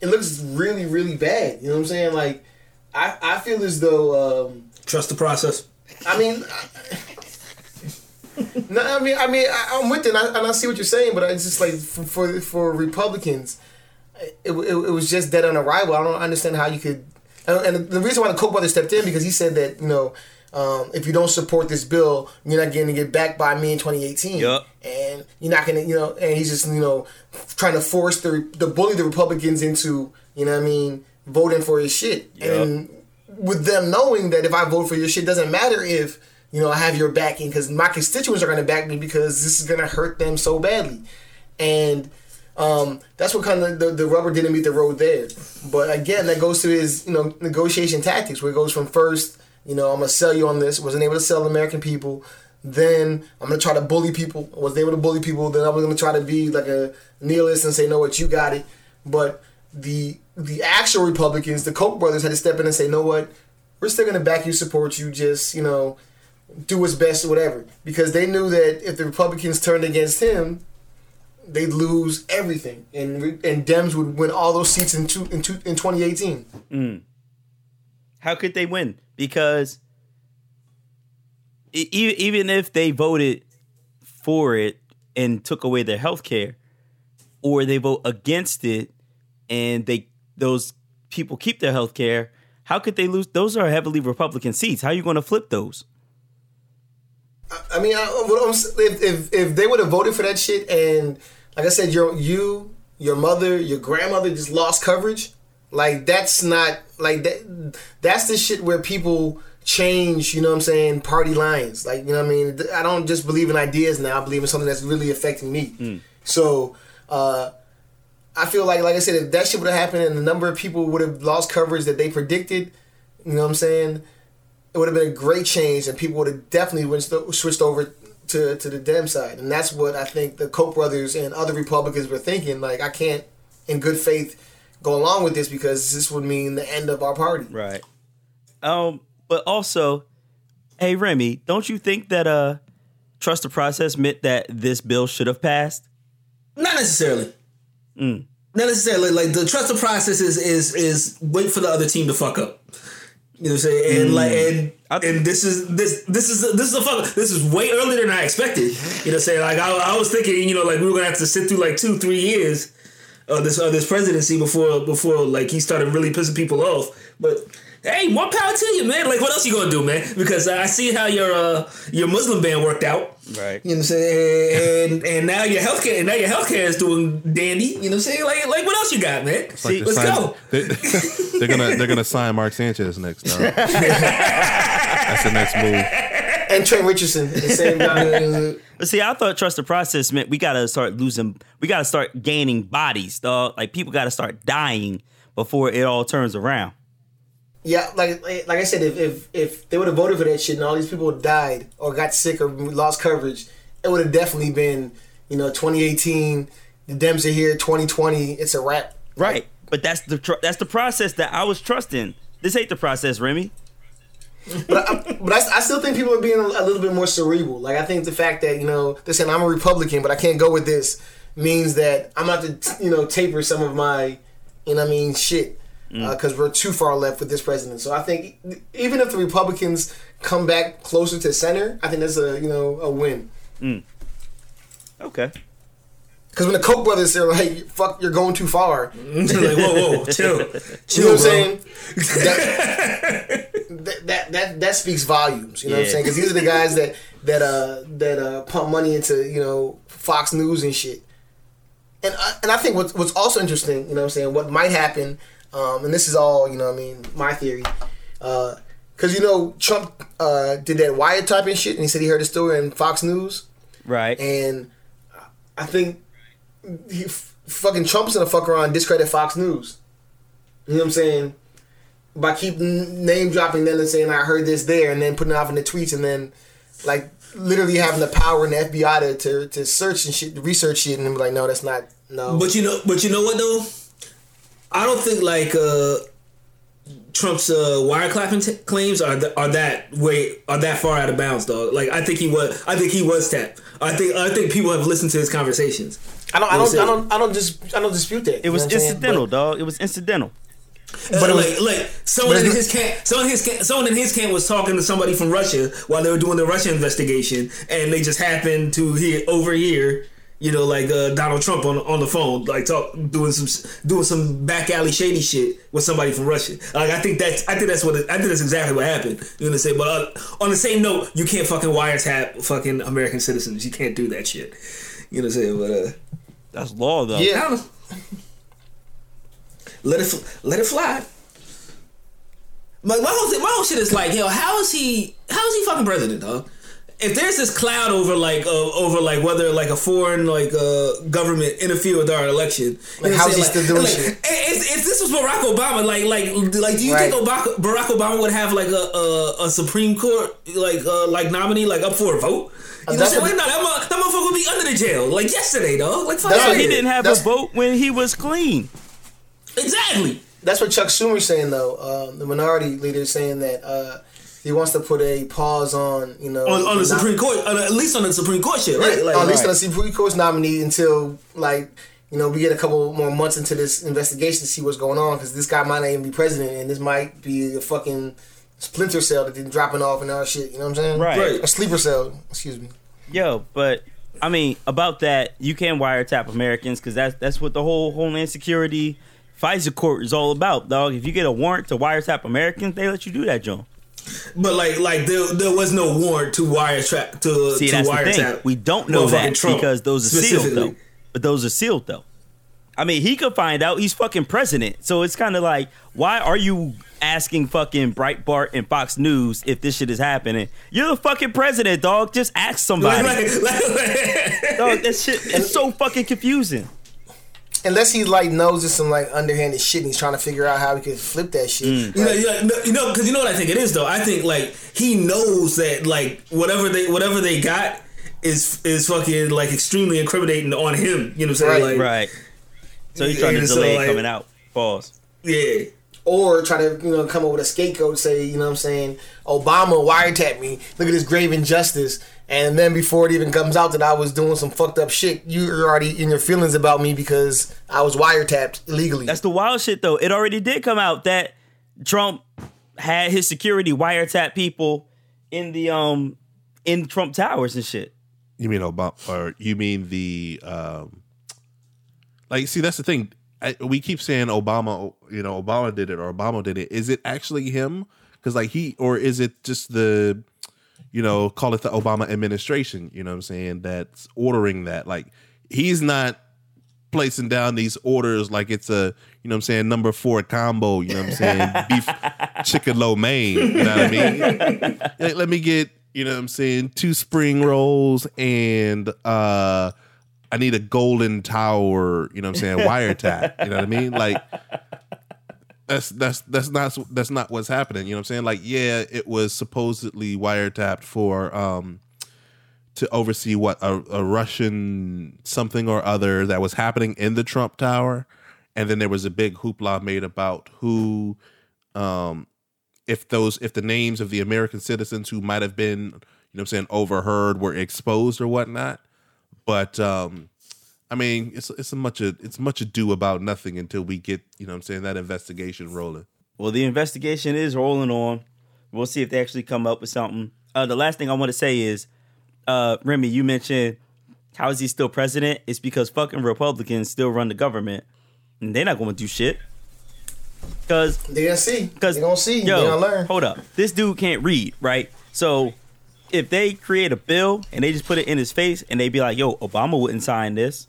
Speaker 2: it looks really really bad you know what i'm saying like i i feel as though um
Speaker 1: Trust the process.
Speaker 2: I mean, I- no, I mean, I mean, I, I'm with it, and I, and I see what you're saying, but it's just like for for, for Republicans, it, it, it was just dead on arrival. I don't understand how you could, and, and the reason why the Koch brothers stepped in because he said that you know. Um, if you don't support this bill, you're not going to get backed by me in 2018,
Speaker 3: Yup.
Speaker 2: and you're not going to, you know. And he's just, you know, trying to force the the bully the Republicans into, you know, what I mean, voting for his shit. And with them knowing that if I vote for your shit, doesn't matter if you know I have your backing because my constituents are going to back me because this is going to hurt them so badly, and um, that's what kind of the, the rubber didn't meet the road there. But again, that goes to his you know negotiation tactics where it goes from first, you know, I'm gonna sell you on this, wasn't able to sell the American people. Then I'm gonna try to bully people. Wasn't able to bully people. Then I was gonna try to be like a nihilist and say, "No, what you got it." But the the actual Republicans, the Koch brothers, had to step in and say, "No, what? We're still gonna back you, support you. Just you know, do what's best or whatever." Because they knew that if the Republicans turned against him, they'd lose everything, and and Dems would win all those seats in two, in, two, in 2018. Mm.
Speaker 3: How could they win? Because even if they voted for it and took away their health care, or they vote against it and they those people keep their health care, how could they lose? Those are heavily Republican seats. How are you going to flip those?
Speaker 2: I mean, I, if, if if they would have voted for that shit, and like I said, your you, your mother, your grandmother just lost coverage. Like that's not like that. That's the shit where people change, you know what I'm saying, party lines. Like, you know what I mean? I don't just believe in ideas now. I believe in something that's really affecting me. So, uh, I feel like, like I said, if that shit would have happened and the number of people would have lost coverage that they predicted, you know what I'm saying? It would have been a great change and people would have definitely went switched over to, to the Dem side. And that's what I think the Koch brothers and other Republicans were thinking. Like, I can't, in good faith, go along with this because this would mean the end of our party.
Speaker 3: Right. Um, but also, hey Remy, don't you think that uh trust the process meant that this bill should have passed?
Speaker 1: Not necessarily. Not necessarily. Like the trust the process is is is wait for the other team to fuck up. You know what I'm saying? And like and and this is this this is this is a fuck. This is way earlier than I expected. You know what I'm saying? Like I, I was thinking, you know, like we were gonna have to sit through like two three years of this of this presidency before before like he started really pissing people off. But hey, more power to you, man. Like what else you gonna do, man? Because I see how your uh your Muslim ban worked out.
Speaker 3: Right.
Speaker 1: You know what I'm saying? And and now your healthcare and now your healthcare is doing dandy. You know what I'm saying? Like like what else you got, man?
Speaker 4: Like
Speaker 3: See,
Speaker 1: let's
Speaker 4: sign-
Speaker 1: go.
Speaker 4: They, they're gonna they're gonna sign Mark Sanchez next. That's the next move.
Speaker 2: And Trent Richardson the same time.
Speaker 3: But see, I thought trust the process meant we gotta start losing we gotta start gaining bodies, dog. Like people gotta start dying before it all turns around.
Speaker 2: Yeah, like like like I said, if if, if they would have voted for that shit and all these people died or got sick or lost coverage, it would have definitely been, you know, 2018. The Dems are here. 2020. It's a wrap.
Speaker 3: Right. But that's the tr- that's the process that I was trusting. This ain't the process, Remy.
Speaker 2: But I, but I, I still think people are being a, a little bit more cerebral. Like I think the fact that you know they're saying I'm a Republican, but I can't go with this means that I'm going to you know taper some of my, you know, what I mean, shit. Mm. Uh, because we're too far left with this president, so I think even if the Republicans come back closer to center, I think that's a you know a win. Mm.
Speaker 3: Okay.
Speaker 2: Because when the Koch brothers are like, "Fuck, you're going too far,"
Speaker 1: like whoa whoa chill
Speaker 2: you know
Speaker 1: chill,
Speaker 2: what I'm saying? That, that, that that that speaks volumes. You know what I'm saying? Because these are the guys that that uh that uh pump money into you know Fox News and shit. And I, and I think what's what's also interesting, you know what I'm saying, what might happen, um, and this is all you know, what I mean, my theory, because you know Trump uh, did that wiretapping shit, and he said he heard a story in Fox News.
Speaker 3: Right.
Speaker 2: And I think he f- fucking Trump's gonna fuck around and discredit Fox News. You know what I'm saying? By keep name dropping them and saying I heard this there, and then putting it off in the tweets, and then like literally having the power in the FBI to, to, to search and shit, research shit, and be like, no, that's not no.
Speaker 1: But you know, but you know what though? I don't think like uh, Trump's uh, wire clapping t- claims are th- are that way are that far out of bounds, dog. Like I think he was, I think he was tapped. I think I think people have listened to his conversations.
Speaker 2: I don't, I
Speaker 1: You know
Speaker 2: don't, I don't, I don't just, I don't dispute that.
Speaker 3: It was
Speaker 2: you know what I'm
Speaker 3: incidental, dog. It was incidental.
Speaker 1: But
Speaker 2: it was-
Speaker 1: like, like someone
Speaker 2: but
Speaker 1: in his camp, someone in his camp, someone in his camp was talking to somebody from Russia while they were doing the Russia investigation, and they just happened to hear overhear, you know, like uh, Donald Trump on on the phone, like talk doing some doing some back alley shady shit with somebody from Russia. Like I think that's I think that's what it, I think that's exactly what happened. You know what I'm saying? But uh, on the same note, you can't fucking wiretap fucking American citizens. You can't do that shit. You know what I'm saying? But uh,
Speaker 3: That's law, though.
Speaker 2: Yeah.
Speaker 1: Let it let it fly. Like my whole thing, my whole shit is like, yo, how is he? How is he fucking president, dog? If there's this cloud over like uh, over like whether like a foreign like uh, government interfere with our election, you
Speaker 2: Like,
Speaker 1: know
Speaker 2: how's he
Speaker 1: saying?
Speaker 2: still doing
Speaker 1: like,
Speaker 2: shit?
Speaker 1: If, if this was Barack Obama, like like like, do you
Speaker 2: Right.
Speaker 1: think Obama, Barack Obama would have like a a, a Supreme Court like uh, like nominee like up for a vote? You know what I'm
Speaker 2: That's
Speaker 1: saying? Wait, no, that, mo- that motherfucker would be under the jail like yesterday, dog. Like fuck
Speaker 3: He didn't have
Speaker 2: That's-
Speaker 3: a vote when he was clean.
Speaker 1: Exactly.
Speaker 2: That's what Chuck Schumer's saying, though. Um, the minority leader is saying that uh, he wants to put a pause on, you know,
Speaker 1: on, on the
Speaker 2: not-
Speaker 1: Supreme Court, on, at least on the Supreme Court shit, right?
Speaker 2: Yeah,
Speaker 1: Like,
Speaker 2: at least
Speaker 1: right.
Speaker 2: on the Supreme Court's nominee until like you know we get a couple more months into this investigation to see what's going on because this guy might not even be president and this might be a fucking splinter cell that they're dropping off and all shit. You know what I'm saying?
Speaker 3: Right.
Speaker 1: Right.
Speaker 2: A sleeper cell. Excuse me.
Speaker 3: Yo, but I mean about that, you can wiretap Americans because that's that's what the whole Homeland Security FISA court is all about, dog. If you get a warrant to wiretap Americans, they let you do that, John.
Speaker 1: But like, like there, there was no warrant to wiretap to
Speaker 3: See,
Speaker 1: to
Speaker 3: that's the
Speaker 1: wiretap.
Speaker 3: thing. We don't know that
Speaker 1: Trump
Speaker 3: because those are sealed though. But those are sealed though. I mean, he could find out. He's fucking president. So it's kind of like, why are you asking fucking Breitbart and Fox News if this shit is happening? You're the fucking president, dog. Just ask somebody. Dog, that shit is so fucking confusing.
Speaker 2: Unless he like knows it's some like underhanded shit and he's trying to figure out how he can flip that shit. Mm.
Speaker 1: You know, you know, you know, because you know what I think it is though. I think like he knows that like whatever they whatever they got is is fucking like extremely incriminating on him. You know what I'm saying?
Speaker 2: Right.
Speaker 1: Like,
Speaker 3: Right. So he's trying to
Speaker 1: And so,
Speaker 3: delay
Speaker 1: like-
Speaker 3: coming out. Pause.
Speaker 1: Yeah.
Speaker 2: Or try to, you know, come up with a scapegoat, say, you know what I'm saying, Obama wiretapped me. Look at this grave injustice. And then before it even comes out that I was doing some fucked up shit, you're already in your feelings about me because I was wiretapped illegally.
Speaker 3: That's the wild shit, though. It already did come out that Trump had his security wiretap people in the um in Trump Towers and shit.
Speaker 4: You mean Obama, or you mean the um, like? See, that's the thing. I, we keep saying Obama, you know, Obama did it or Obama did it. Is it actually him? Because like he, or is it just the, you know, call it the Obama administration? You know what I'm saying? That's ordering that. Like he's not placing down these orders like it's a, you know what I'm saying, number four combo. You know what I'm saying? Beef chicken lo mein. You know what I mean? Like, let me get you know what I'm saying two spring rolls and uh I need a golden tower, you know what I'm saying, wiretap, you know what I mean? Like that's that's that's not that's not what's happening, you know what I'm saying? Like yeah, it was supposedly wiretapped for um to oversee what a, a Russian something or other that was happening in the Trump Tower and then there was a big hoopla made about who um if those if the names of the American citizens who might have been, you know what I'm saying, overheard were exposed or whatnot. But um I mean, it's it's a much of it's much ado about nothing until we get, you know what I'm saying, that investigation rolling.
Speaker 3: Well, the investigation is rolling on. We'll see if they actually come up with something. Uh, the last thing I want to say is, uh, Remy, you mentioned how is he still president? It's because fucking Republicans still run the government, and they're not going to do shit. Because
Speaker 2: They gonna see.
Speaker 3: Because
Speaker 2: They gonna see.
Speaker 3: Yo,
Speaker 2: they gonna learn.
Speaker 3: Hold up, this dude can't read, right? So if they create a bill and they just put it in his face and they be like, "Yo, Obama wouldn't sign this,"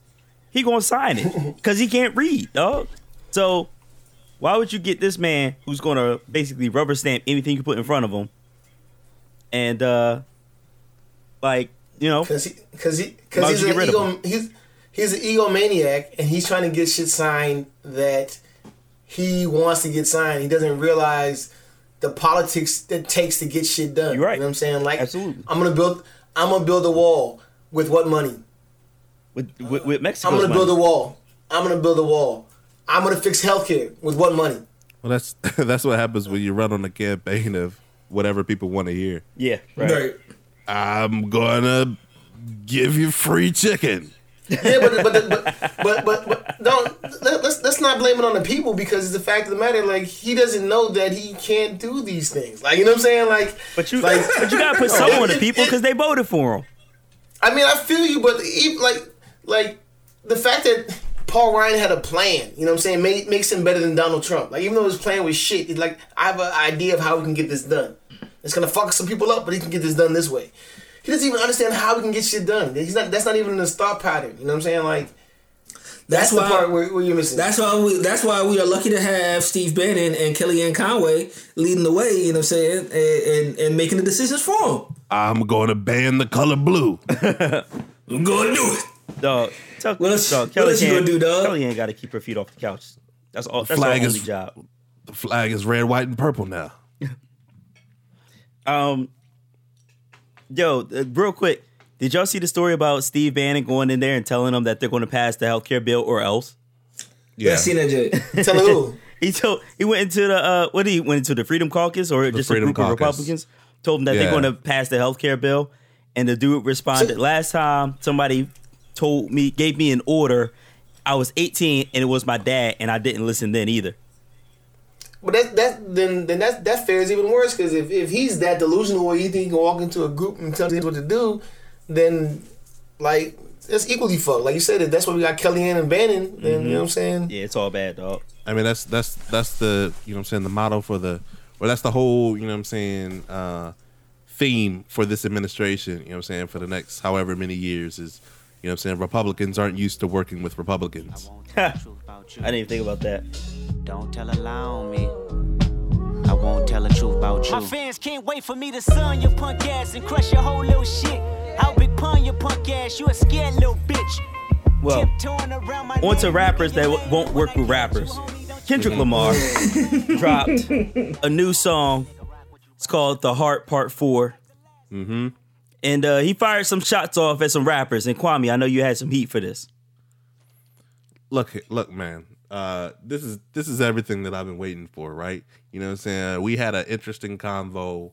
Speaker 3: he gonna sign it because he can't read, dog. So why would you get this man who's gonna basically rubber stamp anything you put in front of him, and uh, like you know,
Speaker 2: Cause he, cause he, cause he's an
Speaker 3: get rid of
Speaker 2: ego, he's he's an egomaniac, and he's trying to get shit signed that he wants to get signed. He doesn't realize the politics that takes to get shit done.
Speaker 3: You're right.
Speaker 2: You know what I'm saying? Like,
Speaker 3: Absolutely.
Speaker 2: I'm gonna build, I'm gonna build a wall with what money?
Speaker 3: With with, with Mexico's
Speaker 2: I'm gonna
Speaker 3: money.
Speaker 2: build a wall. I'm gonna build a wall. I'm gonna fix healthcare with what money?
Speaker 4: Well that's that's what happens when you run on a campaign of whatever people want to hear.
Speaker 3: yeah, right.
Speaker 1: Right.
Speaker 4: I'm gonna give you free chicken.
Speaker 2: Yeah, but but but but, but, but don't let, let's let's not blame it on the people because it's the fact of the matter. Like he doesn't know that he can't do these things. Like you know what I'm saying? Like
Speaker 3: But you,
Speaker 2: like
Speaker 3: but you gotta put some on the people because they voted for him.
Speaker 2: I mean, I feel you, but even like like the fact that Paul Ryan had a plan, you know what I'm saying, make, makes him better than Donald Trump. Like even though his plan was shit, it's like I have an idea of how we can get this done. It's gonna fuck some people up, but he can get this done this way. He doesn't even understand how we can get shit done. He's not. That's not even in his thought pattern. You know what I'm saying? Like that's,
Speaker 1: That's
Speaker 2: the
Speaker 1: why-
Speaker 2: part where, where you're missing.
Speaker 1: That's why we. That's why we are lucky to have Steve Bannon and Kellyanne Conway leading the way. You know what I'm saying, and and, and making the decisions for him.
Speaker 4: I'm gonna ban the color blue.
Speaker 1: I'm going to do it.
Speaker 3: Dog, tell,
Speaker 1: What else-
Speaker 3: dog,
Speaker 1: what
Speaker 3: Kelly
Speaker 1: else you
Speaker 3: can't-
Speaker 1: gonna do, dog?
Speaker 3: Kelly ain't got to keep her feet off the couch. That's all. That's
Speaker 4: flag
Speaker 3: her
Speaker 4: is-
Speaker 3: job.
Speaker 4: the flag is red, white, and purple now.
Speaker 3: Um, yo, uh, real quick, did y'all see the story about Steve Bannon going in there and telling them that they're going to pass the health care bill or else?
Speaker 4: Yeah.
Speaker 1: I seen that Jay.
Speaker 2: Tell who?
Speaker 3: He told he went into the uh, what did he went into the Freedom Caucus or just
Speaker 4: Freedom
Speaker 3: a group of Republicans told them that
Speaker 4: Yeah.
Speaker 3: they're going to pass the health care bill, and the dude responded, "Last time somebody told me gave me an order, I was 18 and it was my dad, and I didn't listen then either."
Speaker 2: But that that then then that that fares even worse because if, if he's that delusional where he think he can walk into a group and tell them what to do, then like it's equally fucked. Like you said, if that's why we got Kellyanne and Bannon. Then you know what I'm saying?
Speaker 3: Yeah, it's all bad, dog.
Speaker 4: I mean that's that's that's the you know what I'm saying the motto for the or that's the whole you know what I'm saying uh theme for this administration, you know what I'm saying, for the next however many years is You know what I'm saying? Republicans aren't used to working with Republicans.
Speaker 3: I didn't even think about that.
Speaker 5: Don't tell a lie on me. I won't tell the truth about you.
Speaker 6: My fans can't wait for me to sun your punk ass and crush your whole little shit. How big pun your punk ass, you a scared little bitch.
Speaker 3: Well,
Speaker 6: Tiptoeing around my
Speaker 3: on to rappers that w- won't work with rappers.
Speaker 6: you, homie. Don't
Speaker 3: Kendrick Lamar dropped a new song. It's called The Heart Part 4. Mm-hmm. And uh, he fired some shots off at some rappers. And Kwame, I know you had some heat for this.
Speaker 4: look look man uh this is this is everything that i've been waiting for right? You know what i'm saying? We had an interesting convo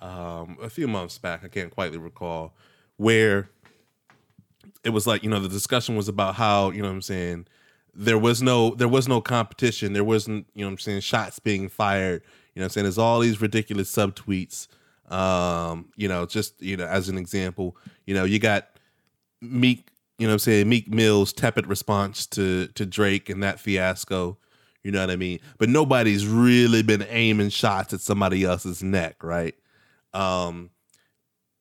Speaker 4: um a few months back i can't quite recall where it was like you know the discussion was about how you know what i'm saying there was no there was no competition. There wasn't you know what i'm saying shots being fired. You know what i'm saying? There's all these ridiculous subtweets um you know just you know as an example you know you got Meek, you know what I'm saying, Meek Mill's tepid response to to Drake and that fiasco. You know what I mean? But nobody's really been aiming shots at somebody else's neck, right? Um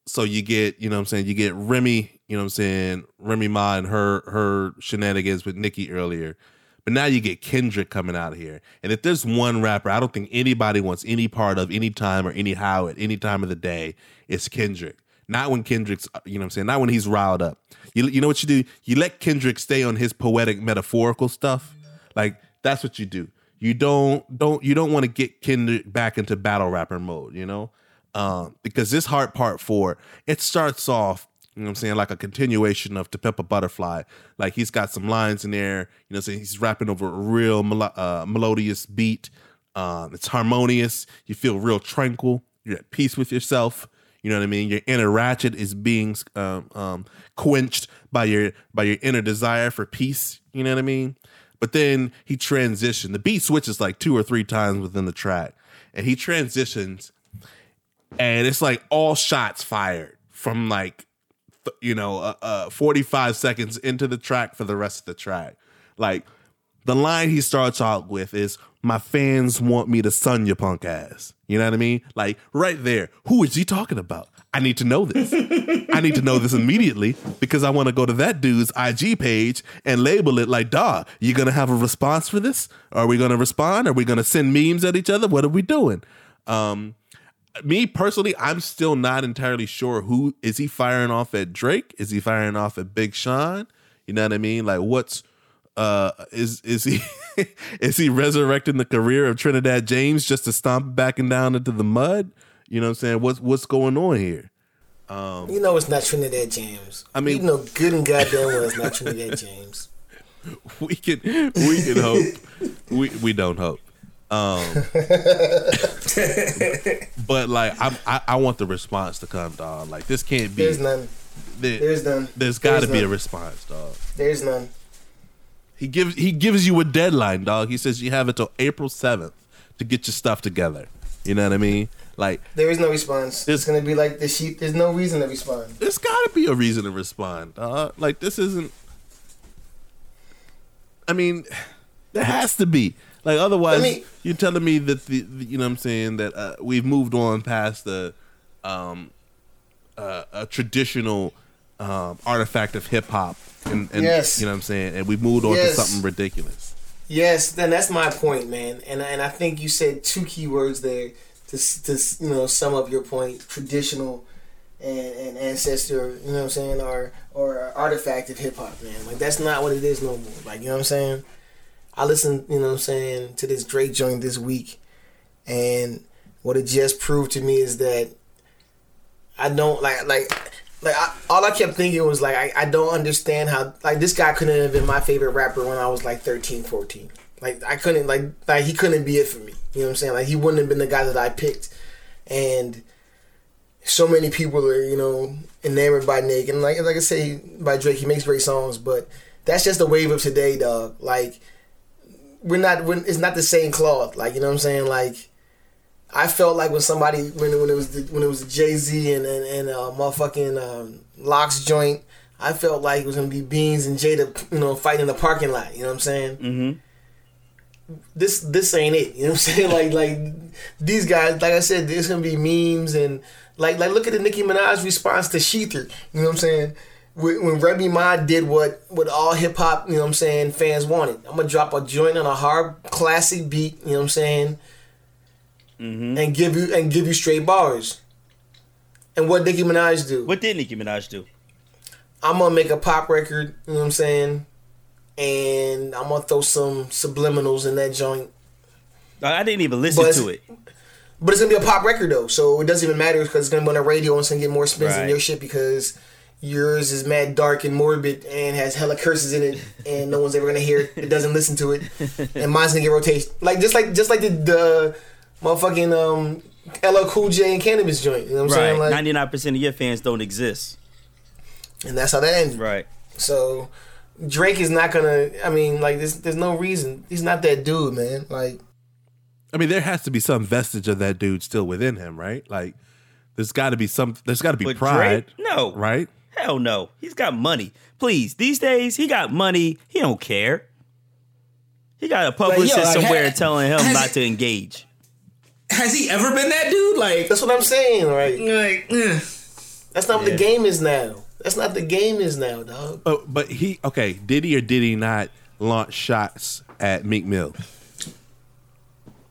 Speaker 4: so you get, you know what I'm saying, you get Remy, you know what I'm saying, Remy Ma and her her shenanigans with Nicki earlier. But now you get Kendrick coming out here. And if there's one rapper I don't think anybody wants any part of any time or anyhow at any time of the day, it's Kendrick. Not when Kendrick's, you know what I'm saying, not when he's riled up. You, you know what you do? You let Kendrick stay on his poetic metaphorical stuff. Like that's what you do. You don't don't you don't want to get Kendrick back into battle rapper mode, you know? Um, because this Heart Part 4, it starts off, you know what I'm saying, like a continuation of To Pimp a Butterfly. Like he's got some lines in there, you know what I'm saying? He's rapping over a real melo- uh, melodious beat. Um, it's harmonious. You feel real tranquil. You're at peace with yourself. You know what I mean? Your inner ratchet is being um, um, quenched by your by your inner desire for peace. You know what I mean? But then he transitioned. The beat switches like two or three times within the track, and he transitions, and it's like all shots fired from like you know uh, uh, forty five seconds into the track for the rest of the track. Like the line he starts out with is my fans want me to sun your punk ass. You know what i mean? Like right there who is he talking about? I need to know this. I need to know this immediately because i want to go to that dude's ig page and label it like dog you're gonna have a response for this? Are we gonna respond? Are we gonna send memes at each other? What are we doing? Um me personally, I'm still not entirely sure who is he firing off at Drake? Is he firing off at Big Sean? You know what I mean? Like what's uh is is he is he resurrecting the career of Trinidad James just to stomp it back and down into the mud? You know what I'm saying? What's what's going on here?
Speaker 2: Um, you know it's not Trinidad James.
Speaker 4: I mean-
Speaker 2: you know good and goddamn well it's not Trinidad James.
Speaker 4: We can we can hope. We we don't hope. Um but like I'm, I I want the response to come, dog. Like this can't be
Speaker 2: There's none.
Speaker 4: there-
Speaker 2: There's none.
Speaker 4: there's got to be a response, dog.
Speaker 2: There's none.
Speaker 4: He gives he gives you a deadline, dog. He says you have until April seventh to get your stuff together. You know what I mean? Like
Speaker 2: There is no response.
Speaker 4: There's-
Speaker 2: It's gonna be like the sheep. There's no reason to respond.
Speaker 4: there's got to be a reason to respond. dog. like this isn't. I mean, there has to be. Like otherwise,
Speaker 2: mean-
Speaker 4: you're telling me that the, the- you know what I'm saying that uh, we've moved on past the um uh, a traditional um, artifact of hip hop and, and
Speaker 2: Yes.
Speaker 4: you know what I'm saying, and we've moved on
Speaker 2: Yes.
Speaker 4: to something ridiculous.
Speaker 2: Yes, then that's my point, man. And and I think you said two key words there to to you know sum up your point: traditional and, and ancestor. You know what I'm saying? Or or artifact of hip hop, man. Like that's not what it is no more. Like you know what I'm saying? I listened, you know what I'm saying, to this Drake joint this week, and what it just proved to me is that I don't like like like I, all I kept thinking was like I, I don't understand how like this guy couldn't have been my favorite rapper when I was like 13, 14. Like I couldn't like like he couldn't be it for me. You know what I'm saying? Like he wouldn't have been the guy that I picked. And so many people are, you know, enamored by Nick and like like I say by Drake, he makes great songs, but that's just the wave of today, dog. Like we're not we're, it's not the same cloth. Like, you know what I'm saying? Like I felt like when somebody when when it was the, when it was Jay Z and and, and uh, motherfucking um, LOX joint, I felt like it was gonna be Beans and Jada, you know, fighting in the parking lot. You know what I'm saying? Mm-hmm. This this ain't it. You know what I'm saying? Like like these guys, like I said, there's gonna be memes and like like look at the Nicki Minaj response to ShEther. You know what I'm saying? When when Remy Ma did what what all hip hop, you know what I'm saying, fans wanted. I'm gonna drop a joint on a hard classic beat, you know what I'm saying, mm-hmm. and give you and give you straight bars. And what Nicki Minaj do?
Speaker 3: What did Nicki Minaj do?
Speaker 2: I'm gonna make a pop record, you know what I'm saying, and I'm gonna throw some subliminals in that joint.
Speaker 3: I didn't even listen
Speaker 2: But-
Speaker 3: to it.
Speaker 2: But it's gonna be a pop record though, so it doesn't even matter because it's gonna be on the radio and it's gonna get more spins than your shit because yours is mad dark and morbid and has hella curses in it and no one's ever gonna hear it. It doesn't listen to it, and mine's gonna get rotation. Like just like just like the, the motherfucking um LL Cool J and Canibus joint. You know what I'm
Speaker 3: Right.
Speaker 2: saying? Like,
Speaker 3: Ninety nine percent of your fans don't exist.
Speaker 2: and that's how that ends.
Speaker 3: Right.
Speaker 2: So Drake is not gonna. I mean, like there's there's no reason. He's not that dude, man. Like
Speaker 4: I mean, there has to be some vestige of that dude still within him, right? Like, there's got to be some. There's got to be
Speaker 3: But
Speaker 4: pride,
Speaker 3: Drake? No.
Speaker 4: right?
Speaker 3: Hell no. He's got money. Please, these days he got money. He don't care. He got a publicist
Speaker 1: like,
Speaker 3: somewhere
Speaker 1: ha-
Speaker 3: telling him not
Speaker 1: it-
Speaker 3: to engage.
Speaker 1: Has he ever been that dude? Like,
Speaker 2: that's what I'm saying, right?
Speaker 1: like.
Speaker 2: That's not what the game is now. That's not the game is now, dog.
Speaker 4: Oh, but he okay. Did he or did he not launch shots at Meek Mill?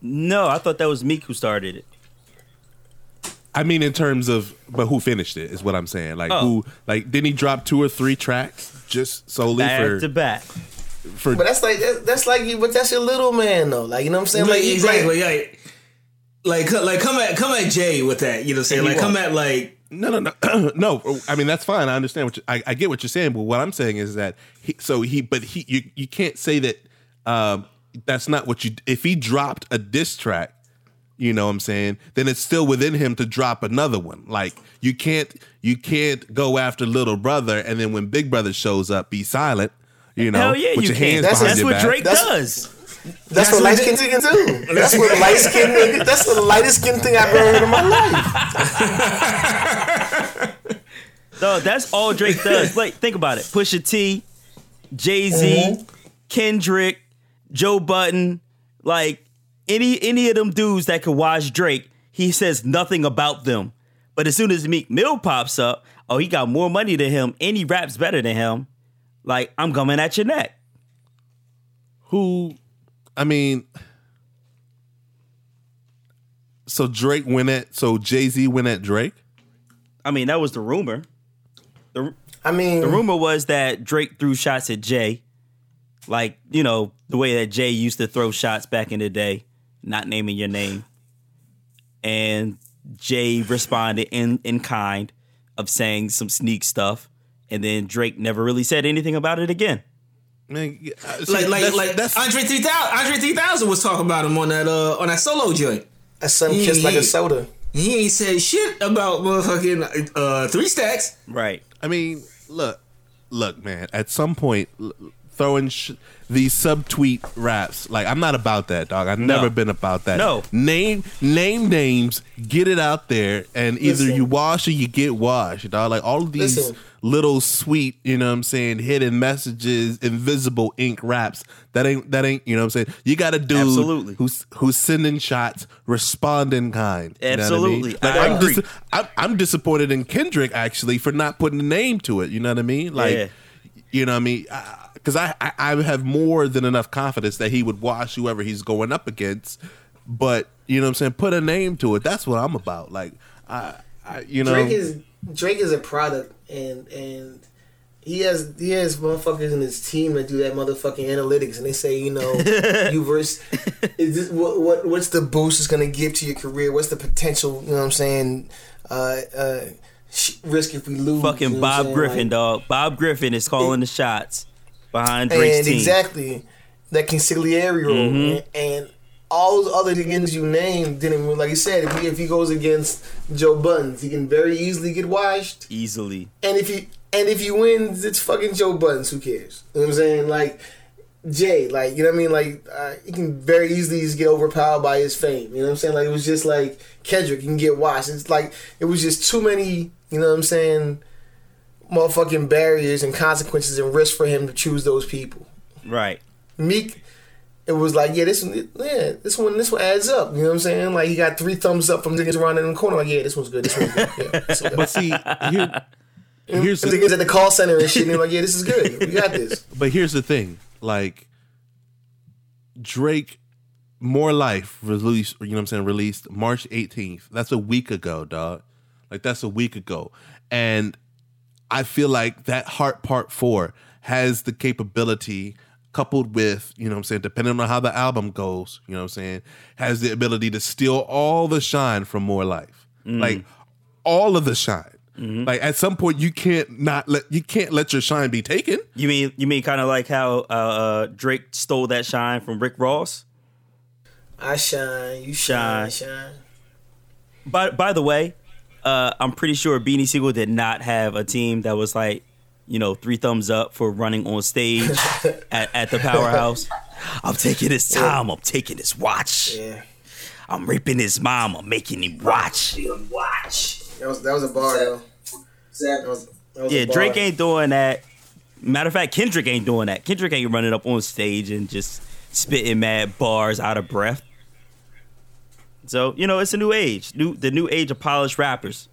Speaker 3: No, I thought that was Meek who started it.
Speaker 4: I mean, in terms of, but who finished it is what I'm saying. Like
Speaker 3: Oh.
Speaker 4: who? Like didn't he drop two or three tracks just solely
Speaker 3: Back
Speaker 4: for
Speaker 3: to back.
Speaker 4: for?
Speaker 2: But that's like that's like you. But that's your little man though. Like you know what I'm saying?
Speaker 1: like,
Speaker 2: Like
Speaker 1: exactly. Like, like, like, come at, come at Jay with that. You know, what I'm saying, like, come at like,
Speaker 4: No, no, no, no. I mean, that's fine. I understand what you, I, I get what you're saying, but what I'm saying is that he, so he, but he, you, you can't say that. Um, that's not what you. If he dropped a diss track, you know what I'm saying, then it's still within him to drop another one. Like you can't, you can't go after little brother and then when big brother shows up, be silent. You know,
Speaker 3: Hell yeah,
Speaker 4: put
Speaker 3: you
Speaker 4: your
Speaker 3: can.
Speaker 4: hands
Speaker 2: That's-
Speaker 4: behind
Speaker 3: That's
Speaker 4: your
Speaker 3: what. Drake
Speaker 2: That's-
Speaker 3: does.
Speaker 2: that's,
Speaker 1: That's
Speaker 2: what
Speaker 1: what
Speaker 2: light
Speaker 1: skin
Speaker 2: skinned niggas do. That's what light skinned nigga. That's the lightest skin thing I've ever heard in my life.
Speaker 3: No, that's all Drake does. Like, think about it. Pusha T, Jay Z,
Speaker 2: Mm-hmm.
Speaker 3: Kendrick, Joe Budden, like any any of them dudes that could watch Drake, he says nothing about them. But as soon as Meek Mill pops up, oh, he got more money than him, and he raps better than him. Like, I'm coming at your neck.
Speaker 4: who I mean so Drake went at so Jay-Z went at Drake?
Speaker 3: I mean, that was the rumor. The,
Speaker 2: I mean,
Speaker 3: the rumor was that Drake threw shots at Jay, like you know the way that Jay used to throw shots back in the day, not naming your name. And Jay responded in in kind of saying some sneak stuff, and then Drake never really said anything about it again.
Speaker 4: Man, yeah, uh, see,
Speaker 1: like, like,
Speaker 4: that's-
Speaker 1: like,
Speaker 4: that's
Speaker 1: Andre 3000. Andre 3000 was talking about him on that, uh, on that solo joint.
Speaker 2: a sun kissed like a soda.
Speaker 1: He ain't said shit about motherfucking uh, three stacks.
Speaker 3: Right.
Speaker 4: I mean, look, look, man. At some point, l- throwing sh- these subtweet raps, like I'm not about that, dog. I've never been about that.
Speaker 3: No.
Speaker 4: name name names, get it out there, and either
Speaker 2: Listen.
Speaker 4: you wash or you get washed, dog. Like all of these
Speaker 2: Listen.
Speaker 4: little sweet, you know what I'm saying, hidden messages, invisible ink raps. That ain't that ain't, you know what I'm saying. You got a dude
Speaker 3: Absolutely.
Speaker 4: who's who's sending shots, responding kind. you know I mean?
Speaker 3: Absolutely.
Speaker 4: Like
Speaker 3: I
Speaker 4: I'm,
Speaker 3: agree.
Speaker 4: dis- I'm I'm disappointed in Kendrick actually for not putting a name to it. You know what I mean? Like,
Speaker 3: Yeah.
Speaker 4: You know what I mean? Because I, I I have more than enough confidence that he would wash whoever he's going up against. But you know what I'm saying? Put a name to it. That's what I'm about. Like, I, I you know,
Speaker 2: Drake is Drake is a product, and and he has he has motherfuckers in his team that do that motherfucking analytics, and they say, you know, you verse is this what what what's the boost it's gonna give to your career? What's the potential? You know what I'm saying? Uh, uh, sh- risk if we lose.
Speaker 3: Fucking
Speaker 2: you know
Speaker 3: Bob? Griffin,
Speaker 2: Like,
Speaker 3: dog. Bob Griffin is calling the shots behind Drake's
Speaker 2: and
Speaker 3: team.
Speaker 2: exactly that consigliere role,
Speaker 3: Mm-hmm.
Speaker 2: and, and all those other things you named didn't move like you said. If he, if he goes against Joe Buddens, he can very easily get washed.
Speaker 3: Easily.
Speaker 2: And if he and if he wins, it's fucking Joe Buddens. Who cares? You know what I'm saying? Like Jay, like you know what I mean? Like uh, he can very easily just get overpowered by his fame. You know what I'm saying? Like it was just like Kendrick, you can get washed. It's like it was just too many. You know what I'm saying? Motherfucking barriers and consequences and risks for him to choose those people.
Speaker 3: Right.
Speaker 2: Meek, it was like, yeah, this one, yeah, this one, this one adds up. You know what I'm saying? Like he got three thumbs up from niggas around in the corner. Like, yeah, this one's good. This one's good. Yeah, this one's good.
Speaker 4: but see, here, Here's
Speaker 2: the
Speaker 4: the,
Speaker 2: niggas at the call center and shit. And they're like, yeah, this is good. We got this.
Speaker 4: but here's the thing, like Drake, More Life released. You know what I'm saying? Released March 18th. That's a week ago, dog. Like that's a week ago, and I feel like that Heart Part Four has the capability. Coupled with, you know what I'm saying, depending on how the album goes, you know what I'm saying, has the ability to steal all the shine from More Life. Like all of the shine. Like at some point you can't not let you can't let your shine be taken.
Speaker 3: You mean you mean kind of like how uh, uh, Drake stole that shine from Rick Ross?
Speaker 2: I shine, you shine, shine.
Speaker 3: By by the way, uh, I'm pretty sure Beanie Sigel did not have a team that was like, you know, three thumbs up for running on stage at, at the powerhouse. I'm taking his time. I'm taking his watch.
Speaker 2: Yeah,
Speaker 3: I'm raping his mom. I'm making him watch.
Speaker 1: Watch.
Speaker 2: that was that was a bar though. That was, that was
Speaker 3: Yeah. Drake ain't doing that. Matter of fact, Kendrick ain't doing that. Kendrick ain't running up on stage and just spitting mad bars out of breath. So you know, it's a new age, new the new age of polished rappers.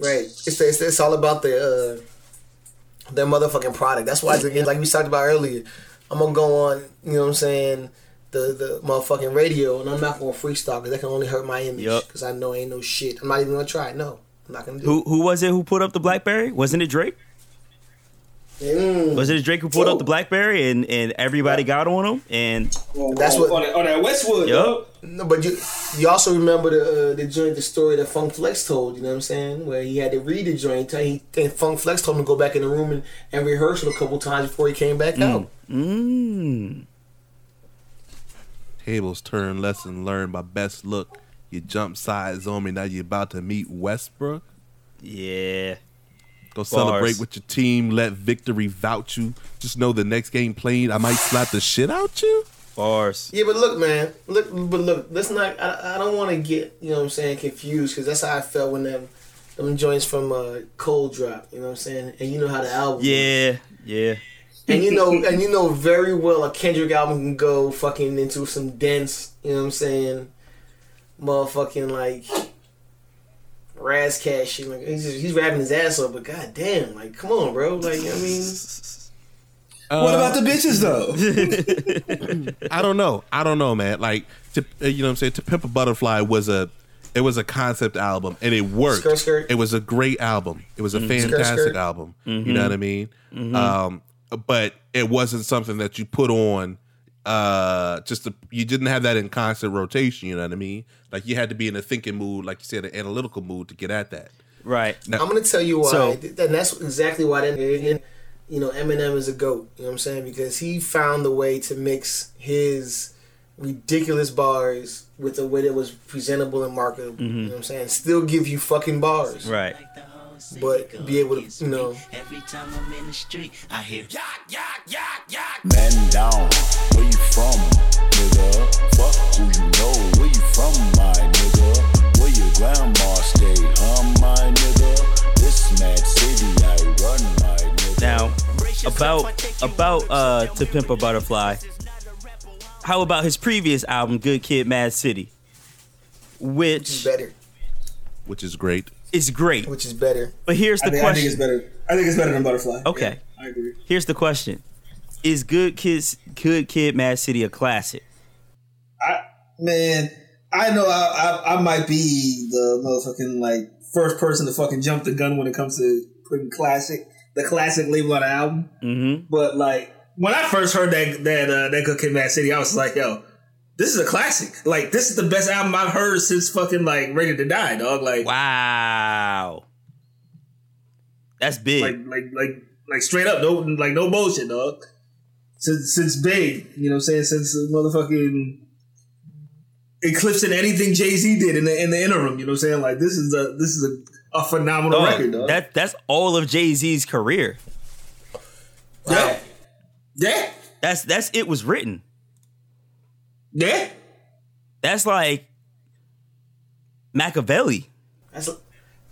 Speaker 2: Right. It's, it's it's all about the uh, their motherfucking product. That's why again, like we talked about earlier, I'm gonna go on. You know what I'm saying? The the motherfucking radio, and I'm not gonna freestyle because that can only hurt my image. Because I know ain't no shit. I'm not even gonna try. No, I'm not gonna do.
Speaker 3: Who who was it who put up the BlackBerry? Wasn't it Drake?
Speaker 2: It. Mm.
Speaker 3: Was it Drake who pulled up the BlackBerry and and everybody got on him? And
Speaker 2: That's what-
Speaker 1: on, that- on that Westwood.
Speaker 3: Yup.
Speaker 1: dog.
Speaker 2: No, but you you also remember the uh, the joint, the story that Funk Flex told. You know what I'm saying? Where he had to read the joint. He and Funk Flex told him to go back in the room and, and rehearse it a couple times before he came back out.
Speaker 3: mm,
Speaker 4: Tables turn, lesson learned by best look. You jump sides on me, now you about to meet Westbrook.
Speaker 3: yeah,
Speaker 4: Go celebrate with your team, let victory vouch you. Just know the next game played, I might slap the shit out you.
Speaker 3: bars.
Speaker 2: Yeah, but look, man. Look, but look. Let's not. I, I don't want to get you know what I'm saying confused because that's how I felt when them them joints from uh, Cold Drop. You know what I'm saying? And you know how the album.
Speaker 3: Yeah, yeah.
Speaker 2: And you know, and you know very well a Kendrick album can go fucking into some dense. You know what I'm saying? Motherfucking like. Ras Kass shit. Like he's just, he's rapping his ass off, but goddamn, like come on, bro. Like I mean,
Speaker 1: What about the bitches though?
Speaker 4: I don't know. I don't know, man. Like, to, uh, you know what I'm saying? To Pimp a Butterfly was a, it was a concept album and it worked.
Speaker 2: Skirt, skirt.
Speaker 4: It was a great album. It was a fantastic
Speaker 2: Skirt, skirt.
Speaker 4: album. You know what I mean? Um, but it wasn't something that you put on. Uh, just to, you didn't have that in constant rotation. You know what I mean? Like you had to be in a thinking mood, like you said, an analytical mood to get at that.
Speaker 3: Right.
Speaker 2: now, I'm gonna tell you why,
Speaker 3: So-
Speaker 2: and that's exactly why that you know Eminem is a goat. You know what I'm saying? Because he found the way to mix his ridiculous bars with a way that was presentable and marketable. You know what I'm saying? Still give you fucking bars,
Speaker 3: Right.
Speaker 2: But be able to, you know,
Speaker 5: Every time I'm in the street, I hear
Speaker 7: Man down, where you from, nigga? Fuck who you know, where you from, my nigga? Where your grandma stay, huh, my nigga? This mad city I run, my nigga.
Speaker 3: Now, about about uh to Pimp a Butterfly. How about his previous album, Good Kid, Mad City,
Speaker 2: is
Speaker 3: which
Speaker 2: better,
Speaker 4: Which is great.
Speaker 3: Is great.
Speaker 2: which is better.
Speaker 3: But here's
Speaker 1: I
Speaker 3: the
Speaker 1: think, I think it's better. I think it's better than Butterfly.
Speaker 3: Okay.
Speaker 1: Yeah, I agree.
Speaker 3: Here's the question: Is Good Kids, Good Kid, Mad City a classic?
Speaker 1: I man, I know I, I I might be the motherfucking like first person to fucking jump the gun when it comes to putting classic the classic label on an album.
Speaker 3: Mm-hmm.
Speaker 1: But like when I first heard that that uh, that Good Kid, Mad City, I was like, yo. This is a classic. Like this is the best album I've heard since fucking like Ready to Die, dog. Like,
Speaker 3: Wow, that's big.
Speaker 1: like, like, like, like straight up, no, like no bullshit, dog. Since since Big, you know, what I'm saying since motherfucking eclipsing anything Jay Z did in the in the interim, you know, what I'm saying like this is a this is a, a phenomenal
Speaker 3: Dog,
Speaker 1: record, dog.
Speaker 3: that that's all of Jay Z's career.
Speaker 1: yeah, yeah,
Speaker 3: That's that's it was written.
Speaker 1: Yeah.
Speaker 3: That's like Machiavelli.
Speaker 2: That's a,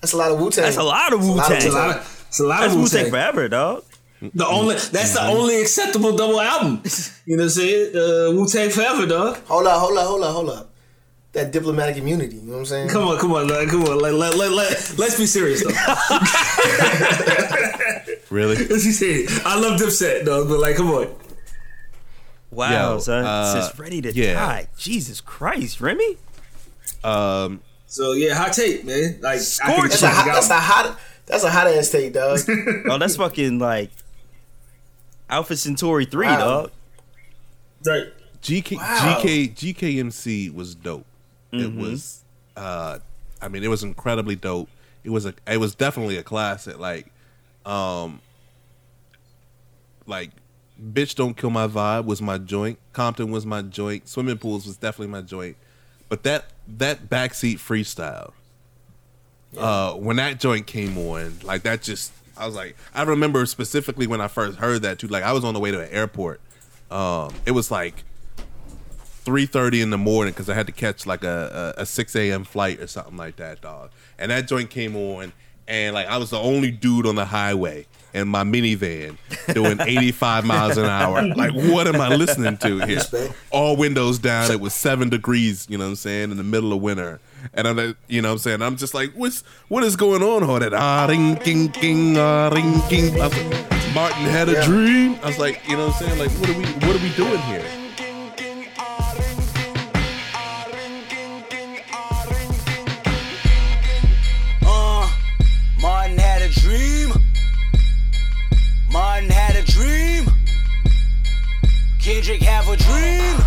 Speaker 2: that's a lot of Wu Tang.
Speaker 3: That's a lot of Wu
Speaker 2: lot
Speaker 3: Tang.
Speaker 1: It's a lot of it's a lot
Speaker 3: That's
Speaker 1: of
Speaker 3: Wu
Speaker 1: Wu
Speaker 3: Tang
Speaker 1: Tang.
Speaker 3: forever, dog.
Speaker 1: The only that's the only acceptable double album. You know what I'm saying? Uh, Wu Tang forever, dog.
Speaker 2: Hold up, hold up, hold up, hold up. That diplomatic immunity. You know what I'm saying?
Speaker 1: Come on, come on, like, come on. Like, let, let, let, let's be serious though.
Speaker 4: Really?
Speaker 1: As he said, I love Dipset, dog, but like, come on.
Speaker 3: Wow,
Speaker 4: Yo,
Speaker 3: son.
Speaker 4: uh,
Speaker 3: it's ready to
Speaker 4: yeah.
Speaker 3: die. Jesus Christ, Remy.
Speaker 4: Um,
Speaker 1: So yeah, hot take, man. Like,
Speaker 2: That's a hot. That's a hot. That's a hot ass take, dog.
Speaker 3: Oh, that's fucking like Alpha Centauri three,
Speaker 2: Wow.
Speaker 3: dog.
Speaker 1: Right.
Speaker 4: GK,
Speaker 2: Wow.
Speaker 4: GK GKMC was dope. It was, uh, I mean, it was incredibly dope. It was a, it was definitely a classic. Like, um, like, bitch, don't kill my vibe was my joint. Compton was my joint. Swimming pools was definitely my joint. But that that backseat freestyle, uh, when that joint came on, like that just, I was like, I remember specifically when I first heard that too. Like, I was on the way to an airport. Um, it was like three thirty in the morning because I had to catch like a, a, a six a.m. flight or something like that, dog. And that joint came on, and like I was the only dude on the highway in my minivan doing eighty five miles an hour. Like, what am I listening to here? All windows down. It was seven degrees. You know what I'm saying? In the middle of winter. And I'm, like, you know what I'm saying? I'm just like, what's what is going on? All that ah ring king king ah ring king. Like, Martin had a
Speaker 2: Yeah.
Speaker 4: dream. I was like, you know what I'm saying? Like, what are we what are we doing here?
Speaker 6: Kendrick have a dream.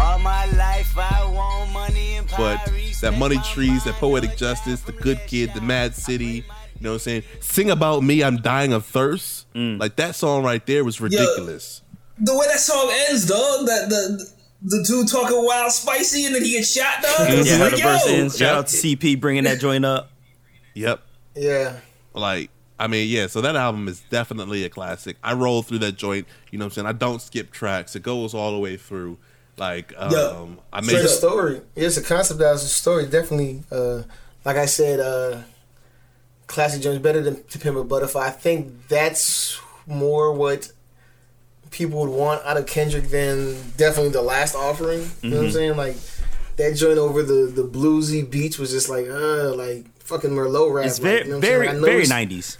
Speaker 6: All my life I want money and power.
Speaker 4: but that money trees, that poetic justice, the good kid, the mad city. You know what I'm saying? Sing about me, I'm dying of thirst. Mm. Like that song right there was ridiculous.
Speaker 1: The way that song ends, dog. That the the dude talking wild spicy and then he gets shot, dog. Mm-hmm. It's
Speaker 3: Yeah,
Speaker 1: like,
Speaker 3: the verse ends. Shout out to CP bringing that joint up.
Speaker 4: Yep.
Speaker 2: Yeah.
Speaker 4: Like I mean, yeah. So that album is definitely a classic. I roll through that joint. You know what I'm saying? I don't skip tracks. It goes all the way through. Like um,
Speaker 1: Yeah.
Speaker 4: I
Speaker 2: It's
Speaker 4: made
Speaker 2: a story. It's a concept that was a story. Definitely, uh, like I said, uh, Classic Jones better than To Pimp a Butterfly. I think that's more what people would want out of Kendrick than definitely the last offering. You know what I'm saying? Like that joint over the the bluesy beats was just like uh like fucking Merlot rap.
Speaker 3: It's
Speaker 2: like,
Speaker 3: very,
Speaker 2: you know
Speaker 3: very,
Speaker 2: saying? I know
Speaker 3: very nineties.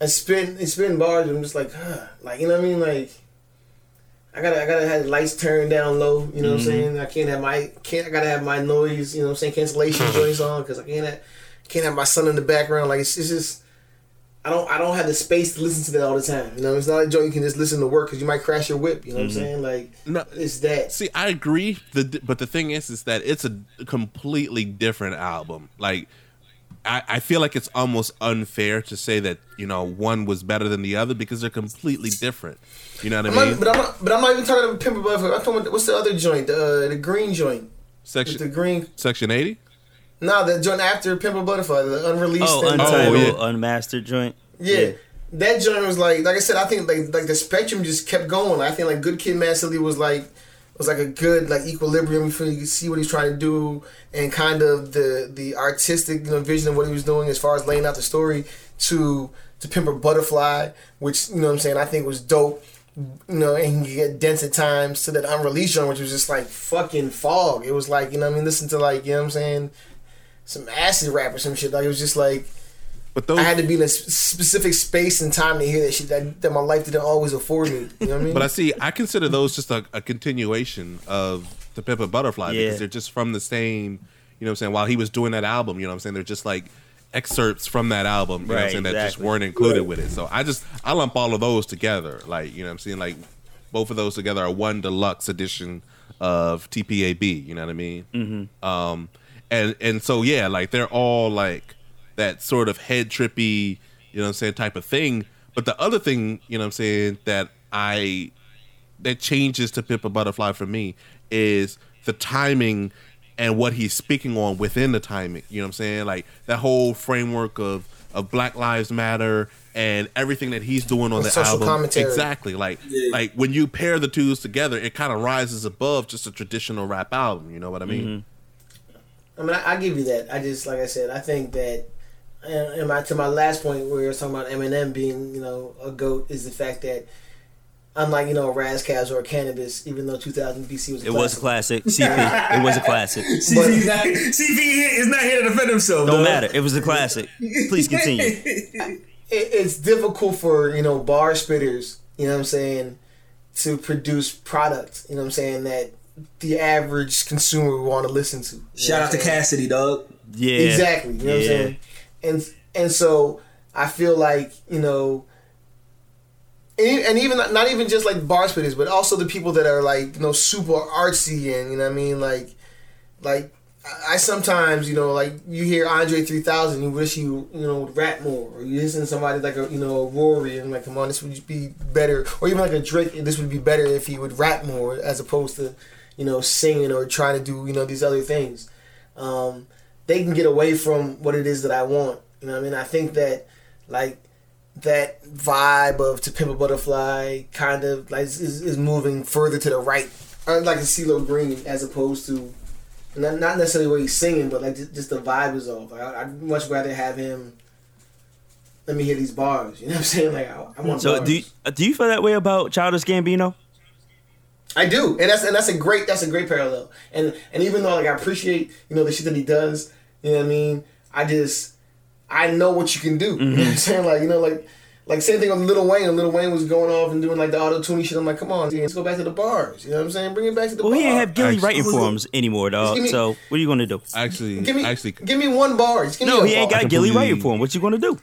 Speaker 2: And spin and spin bars. I'm just like, huh. like you know what I mean? Like, I gotta I gotta have the lights turned down low. You know what I'm mm-hmm. saying? I can't have my can't I gotta have my noise. You know what I'm saying? Cancellation joints on because I can't have, can't have my son in the background. Like it's, it's just. I don't. I don't have the space to listen to that all the time. You know, it's not a joint you can just listen to work because you might crash your whip. You know what I'm mm-hmm. saying? Like,
Speaker 4: No.
Speaker 2: it's that.
Speaker 4: See, I agree. The but the thing is, is that it's a completely different album. Like, I, I feel like it's almost unfair to say that you know one was better than the other because they're completely different. You know what
Speaker 2: I'm
Speaker 4: I
Speaker 2: not,
Speaker 4: mean?
Speaker 2: but I'm not. But I'm not even talking about Pimp Butterfly. I'm talking about what's the other joint? The uh, the green joint. With the
Speaker 4: Section
Speaker 2: green.
Speaker 4: Section eighty.
Speaker 2: No, the joint after Pimp Butterfly, the unreleased.
Speaker 3: Oh,
Speaker 2: and-
Speaker 3: untitled,
Speaker 4: yeah.
Speaker 3: unmastered joint.
Speaker 2: Yeah. That joint was like, like I said, I think like like the spectrum just kept going. I think like Good Kid, Mad City was like was like a good like equilibrium you to see what he's trying to do and kind of the the artistic you know vision of what he was doing as far as laying out the story to to Pimp a Butterfly, which you know what I'm saying I think was dope. You know, and you get dense at times to that unreleased joint, which was just like fucking fog. It was like you know I mean, listen to like you know what I'm saying, some acid rap or some shit. Like it was just like.
Speaker 4: But those,
Speaker 2: I had to be in a specific space and time to hear that shit that, that my life didn't always afford me. You know what I mean?
Speaker 4: but I see. I consider those just a, a continuation of the Pimp Butterfly
Speaker 3: Yeah.
Speaker 4: because they're just from the same. You know what I'm saying? While he was doing that album, you know what I'm saying? They're just like excerpts from that album. You know what I'm
Speaker 3: Right,
Speaker 4: saying? That just weren't included with it. So I just I lump all of those together. Like you know what I'm saying? Like both of those together are one deluxe edition of TPAB. You know what I mean? Mm-hmm. Um, and and so yeah, like they're all like that sort of head trippy, you know what I'm saying, type of thing. But the other thing, you know what I'm saying, that I that changes to Pimp a Butterfly for me is the timing and what he's speaking on within the timing. You know what I'm saying? Like that whole framework of of Black Lives Matter and everything that he's doing on
Speaker 2: The
Speaker 4: the
Speaker 2: social
Speaker 4: album.
Speaker 2: commentary.
Speaker 4: Exactly. Like like when you pair the twos together, it kind of rises above just a traditional rap album. You know what I mean? Mm-hmm.
Speaker 2: I mean, I, I give you that. I just, like I said, I think that, and, and my, to my last point where you're talking about Eminem being, you know, a goat is the fact that unlike you know Ras Kass or Canibus, even though 2000 BC was a
Speaker 3: It was a
Speaker 2: classic.
Speaker 3: classic. CP. It was a classic.
Speaker 1: CP, not, CP is not here to defend himself.
Speaker 3: Don't
Speaker 1: dog.
Speaker 3: matter. It was a classic. Please continue.
Speaker 2: it, it's difficult for you know bar spitters, you know what I'm saying, to produce products, you know what I'm saying that the average consumer would want to listen to.
Speaker 1: Shout out to Cassidy, dog.
Speaker 3: Yeah.
Speaker 2: Exactly. You know what I'm saying? And and so I feel like, you know and, even not even just like bar spitters, but also the people that are like, you know, super artsy and you know what I mean, like like I- sometimes, you know, like you hear Andre 3000, you wish you, you know, would rap more, or you listen to somebody like a, you know, a Rory, and like, come on, this would be better, or even like a Drake, this would be better if he would rap more as opposed to, you know, singing or trying to do, you know, these other things. Um, they can get away from what it is that I want. You know what I mean? I think that like that vibe of To Pimp a Butterfly kind of like is, is moving further to the right. I like a CeeLo Green as opposed to not, not necessarily what he's singing, but like just, just the vibe is off. Like, I, I'd much rather have him. Let me hear these bars. You know what I'm saying? Like I, I want
Speaker 3: So
Speaker 2: bars.
Speaker 3: do you, uh, do you feel that way about Childish Gambino?
Speaker 2: I do, and that's and that's a great that's a great parallel. And and even though like I appreciate you know the shit that he does, you know what I mean. I just I know what you can do. You know what I'm mm-hmm. saying? Like you know like like same thing with Lil Wayne. When Lil Wayne was going off and doing like the auto tuning shit. I'm like, come on, let's go back to the bars. You know what I'm saying? Bring it back to the
Speaker 3: Well,
Speaker 2: bars.
Speaker 3: he ain't have
Speaker 4: Gillie
Speaker 3: writing for him anymore, dog.
Speaker 2: give me-
Speaker 3: So what are you gonna do?
Speaker 4: Actually,
Speaker 2: Give me
Speaker 4: actually,
Speaker 2: give me one bar. Give
Speaker 3: No,
Speaker 2: me
Speaker 3: he
Speaker 2: a
Speaker 3: ain't
Speaker 2: bar.
Speaker 3: got
Speaker 4: Gillie
Speaker 3: writing for him. What you gonna do?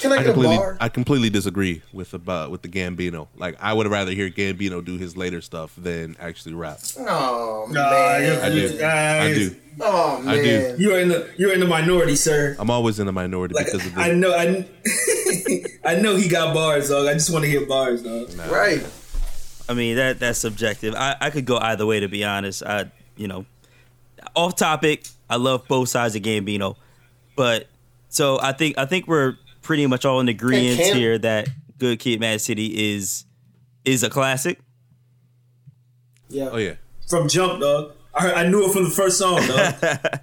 Speaker 2: Can I
Speaker 4: I
Speaker 2: get a
Speaker 4: completely,
Speaker 2: bar?
Speaker 4: I completely disagree with about uh, with the Gambino. Like, I would rather hear Gambino do his later stuff than actually rap.
Speaker 2: oh man.
Speaker 1: Nah,
Speaker 4: I do.
Speaker 1: Guys,
Speaker 4: I do.
Speaker 2: Oh man.
Speaker 4: I do.
Speaker 1: You're in the you're in the minority, sir.
Speaker 4: I'm always in the minority
Speaker 1: Like
Speaker 4: because of the.
Speaker 1: I know, I, I know he got bars, dog. I just want to hear bars, dog.
Speaker 2: Right.
Speaker 3: I mean that that's subjective. I, I could go either way to be honest. I you know, off topic. I love both sides of Gambino, but so I think I think we're pretty much all in agreement
Speaker 2: Cam-
Speaker 3: here that Good Kid, Mad City is is a classic.
Speaker 2: Yeah.
Speaker 4: oh yeah,
Speaker 1: From Jump, dog. I, I knew it from the first song, dog.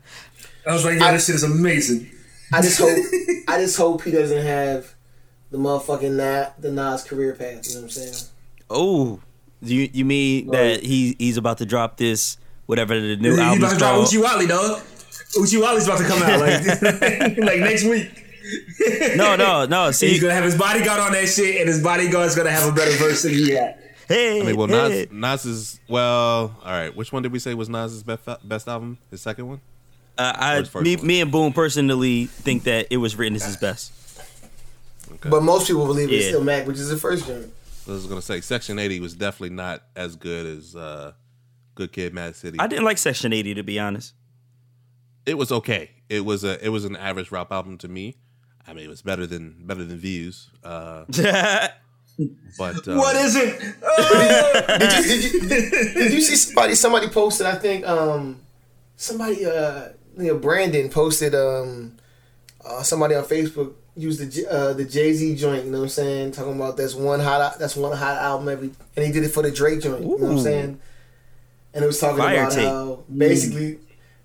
Speaker 1: I was like, yeah, this shit is amazing.
Speaker 2: I just hope I just hope he doesn't have the motherfucking Na- the Nas career path. You know what I'm saying?
Speaker 3: Oh, you you mean that he he's about to drop this whatever the new
Speaker 1: He's
Speaker 3: album
Speaker 1: about to drop
Speaker 3: called?
Speaker 1: Uchi Wally, dog. Uchi Wally's about to come out like, like next week.
Speaker 3: No, no, no. See, he's
Speaker 1: gonna have his bodyguard on that shit, and his bodyguard's gonna have a better verse than he had.
Speaker 3: hey,
Speaker 4: I mean, well,
Speaker 3: hey.
Speaker 4: Nas, Nas is well. All right, which one did we say was Nas's best best album? His second one.
Speaker 3: Uh, I,
Speaker 4: First- first
Speaker 3: me,
Speaker 4: one.
Speaker 3: me and Boom personally think that it was written as his best.
Speaker 4: Okay.
Speaker 2: But most people believe it's Illmatic, which is the first joint.
Speaker 4: I was gonna say Section 80 was definitely not as good as uh, Good Kid, Mad City.
Speaker 3: I didn't like Section 80 to be honest.
Speaker 4: it was okay. It was a it was an average rap album to me. I mean, it was better than better than Views. Uh, but uh,
Speaker 1: What is it?
Speaker 2: Did you, did, you, did, did you see somebody? Somebody posted. I think um, somebody uh, you know, Brandon posted um, uh, somebody on Facebook used the uh, the Jay Z joint. You know what I'm saying? Talking about that's one hot that's one hot album every, and he did it for the Drake joint. You know what I'm saying? And it was talking
Speaker 3: Fire
Speaker 2: about
Speaker 3: tape.
Speaker 2: how basically.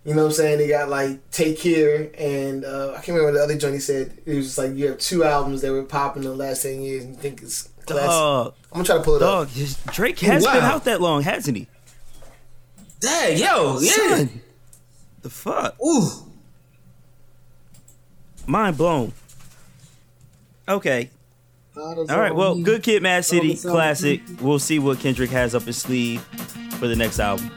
Speaker 2: You know what I'm saying? They got like Take Care and uh, I can't remember the other joint he said. It was just like you have two albums that were popping in the last 10 years and you think it's classic.
Speaker 3: Dog,
Speaker 2: I'm gonna try to pull it up.
Speaker 3: dog, his- Drake has been out that long, hasn't he?
Speaker 1: Dang, yo, yeah.
Speaker 3: Son, the fuck,
Speaker 1: Ooh.
Speaker 3: mind blown. Okay, all right. Well, Good Kid, Mad City, classic. We'll see what Kendrick has up his sleeve for the next album.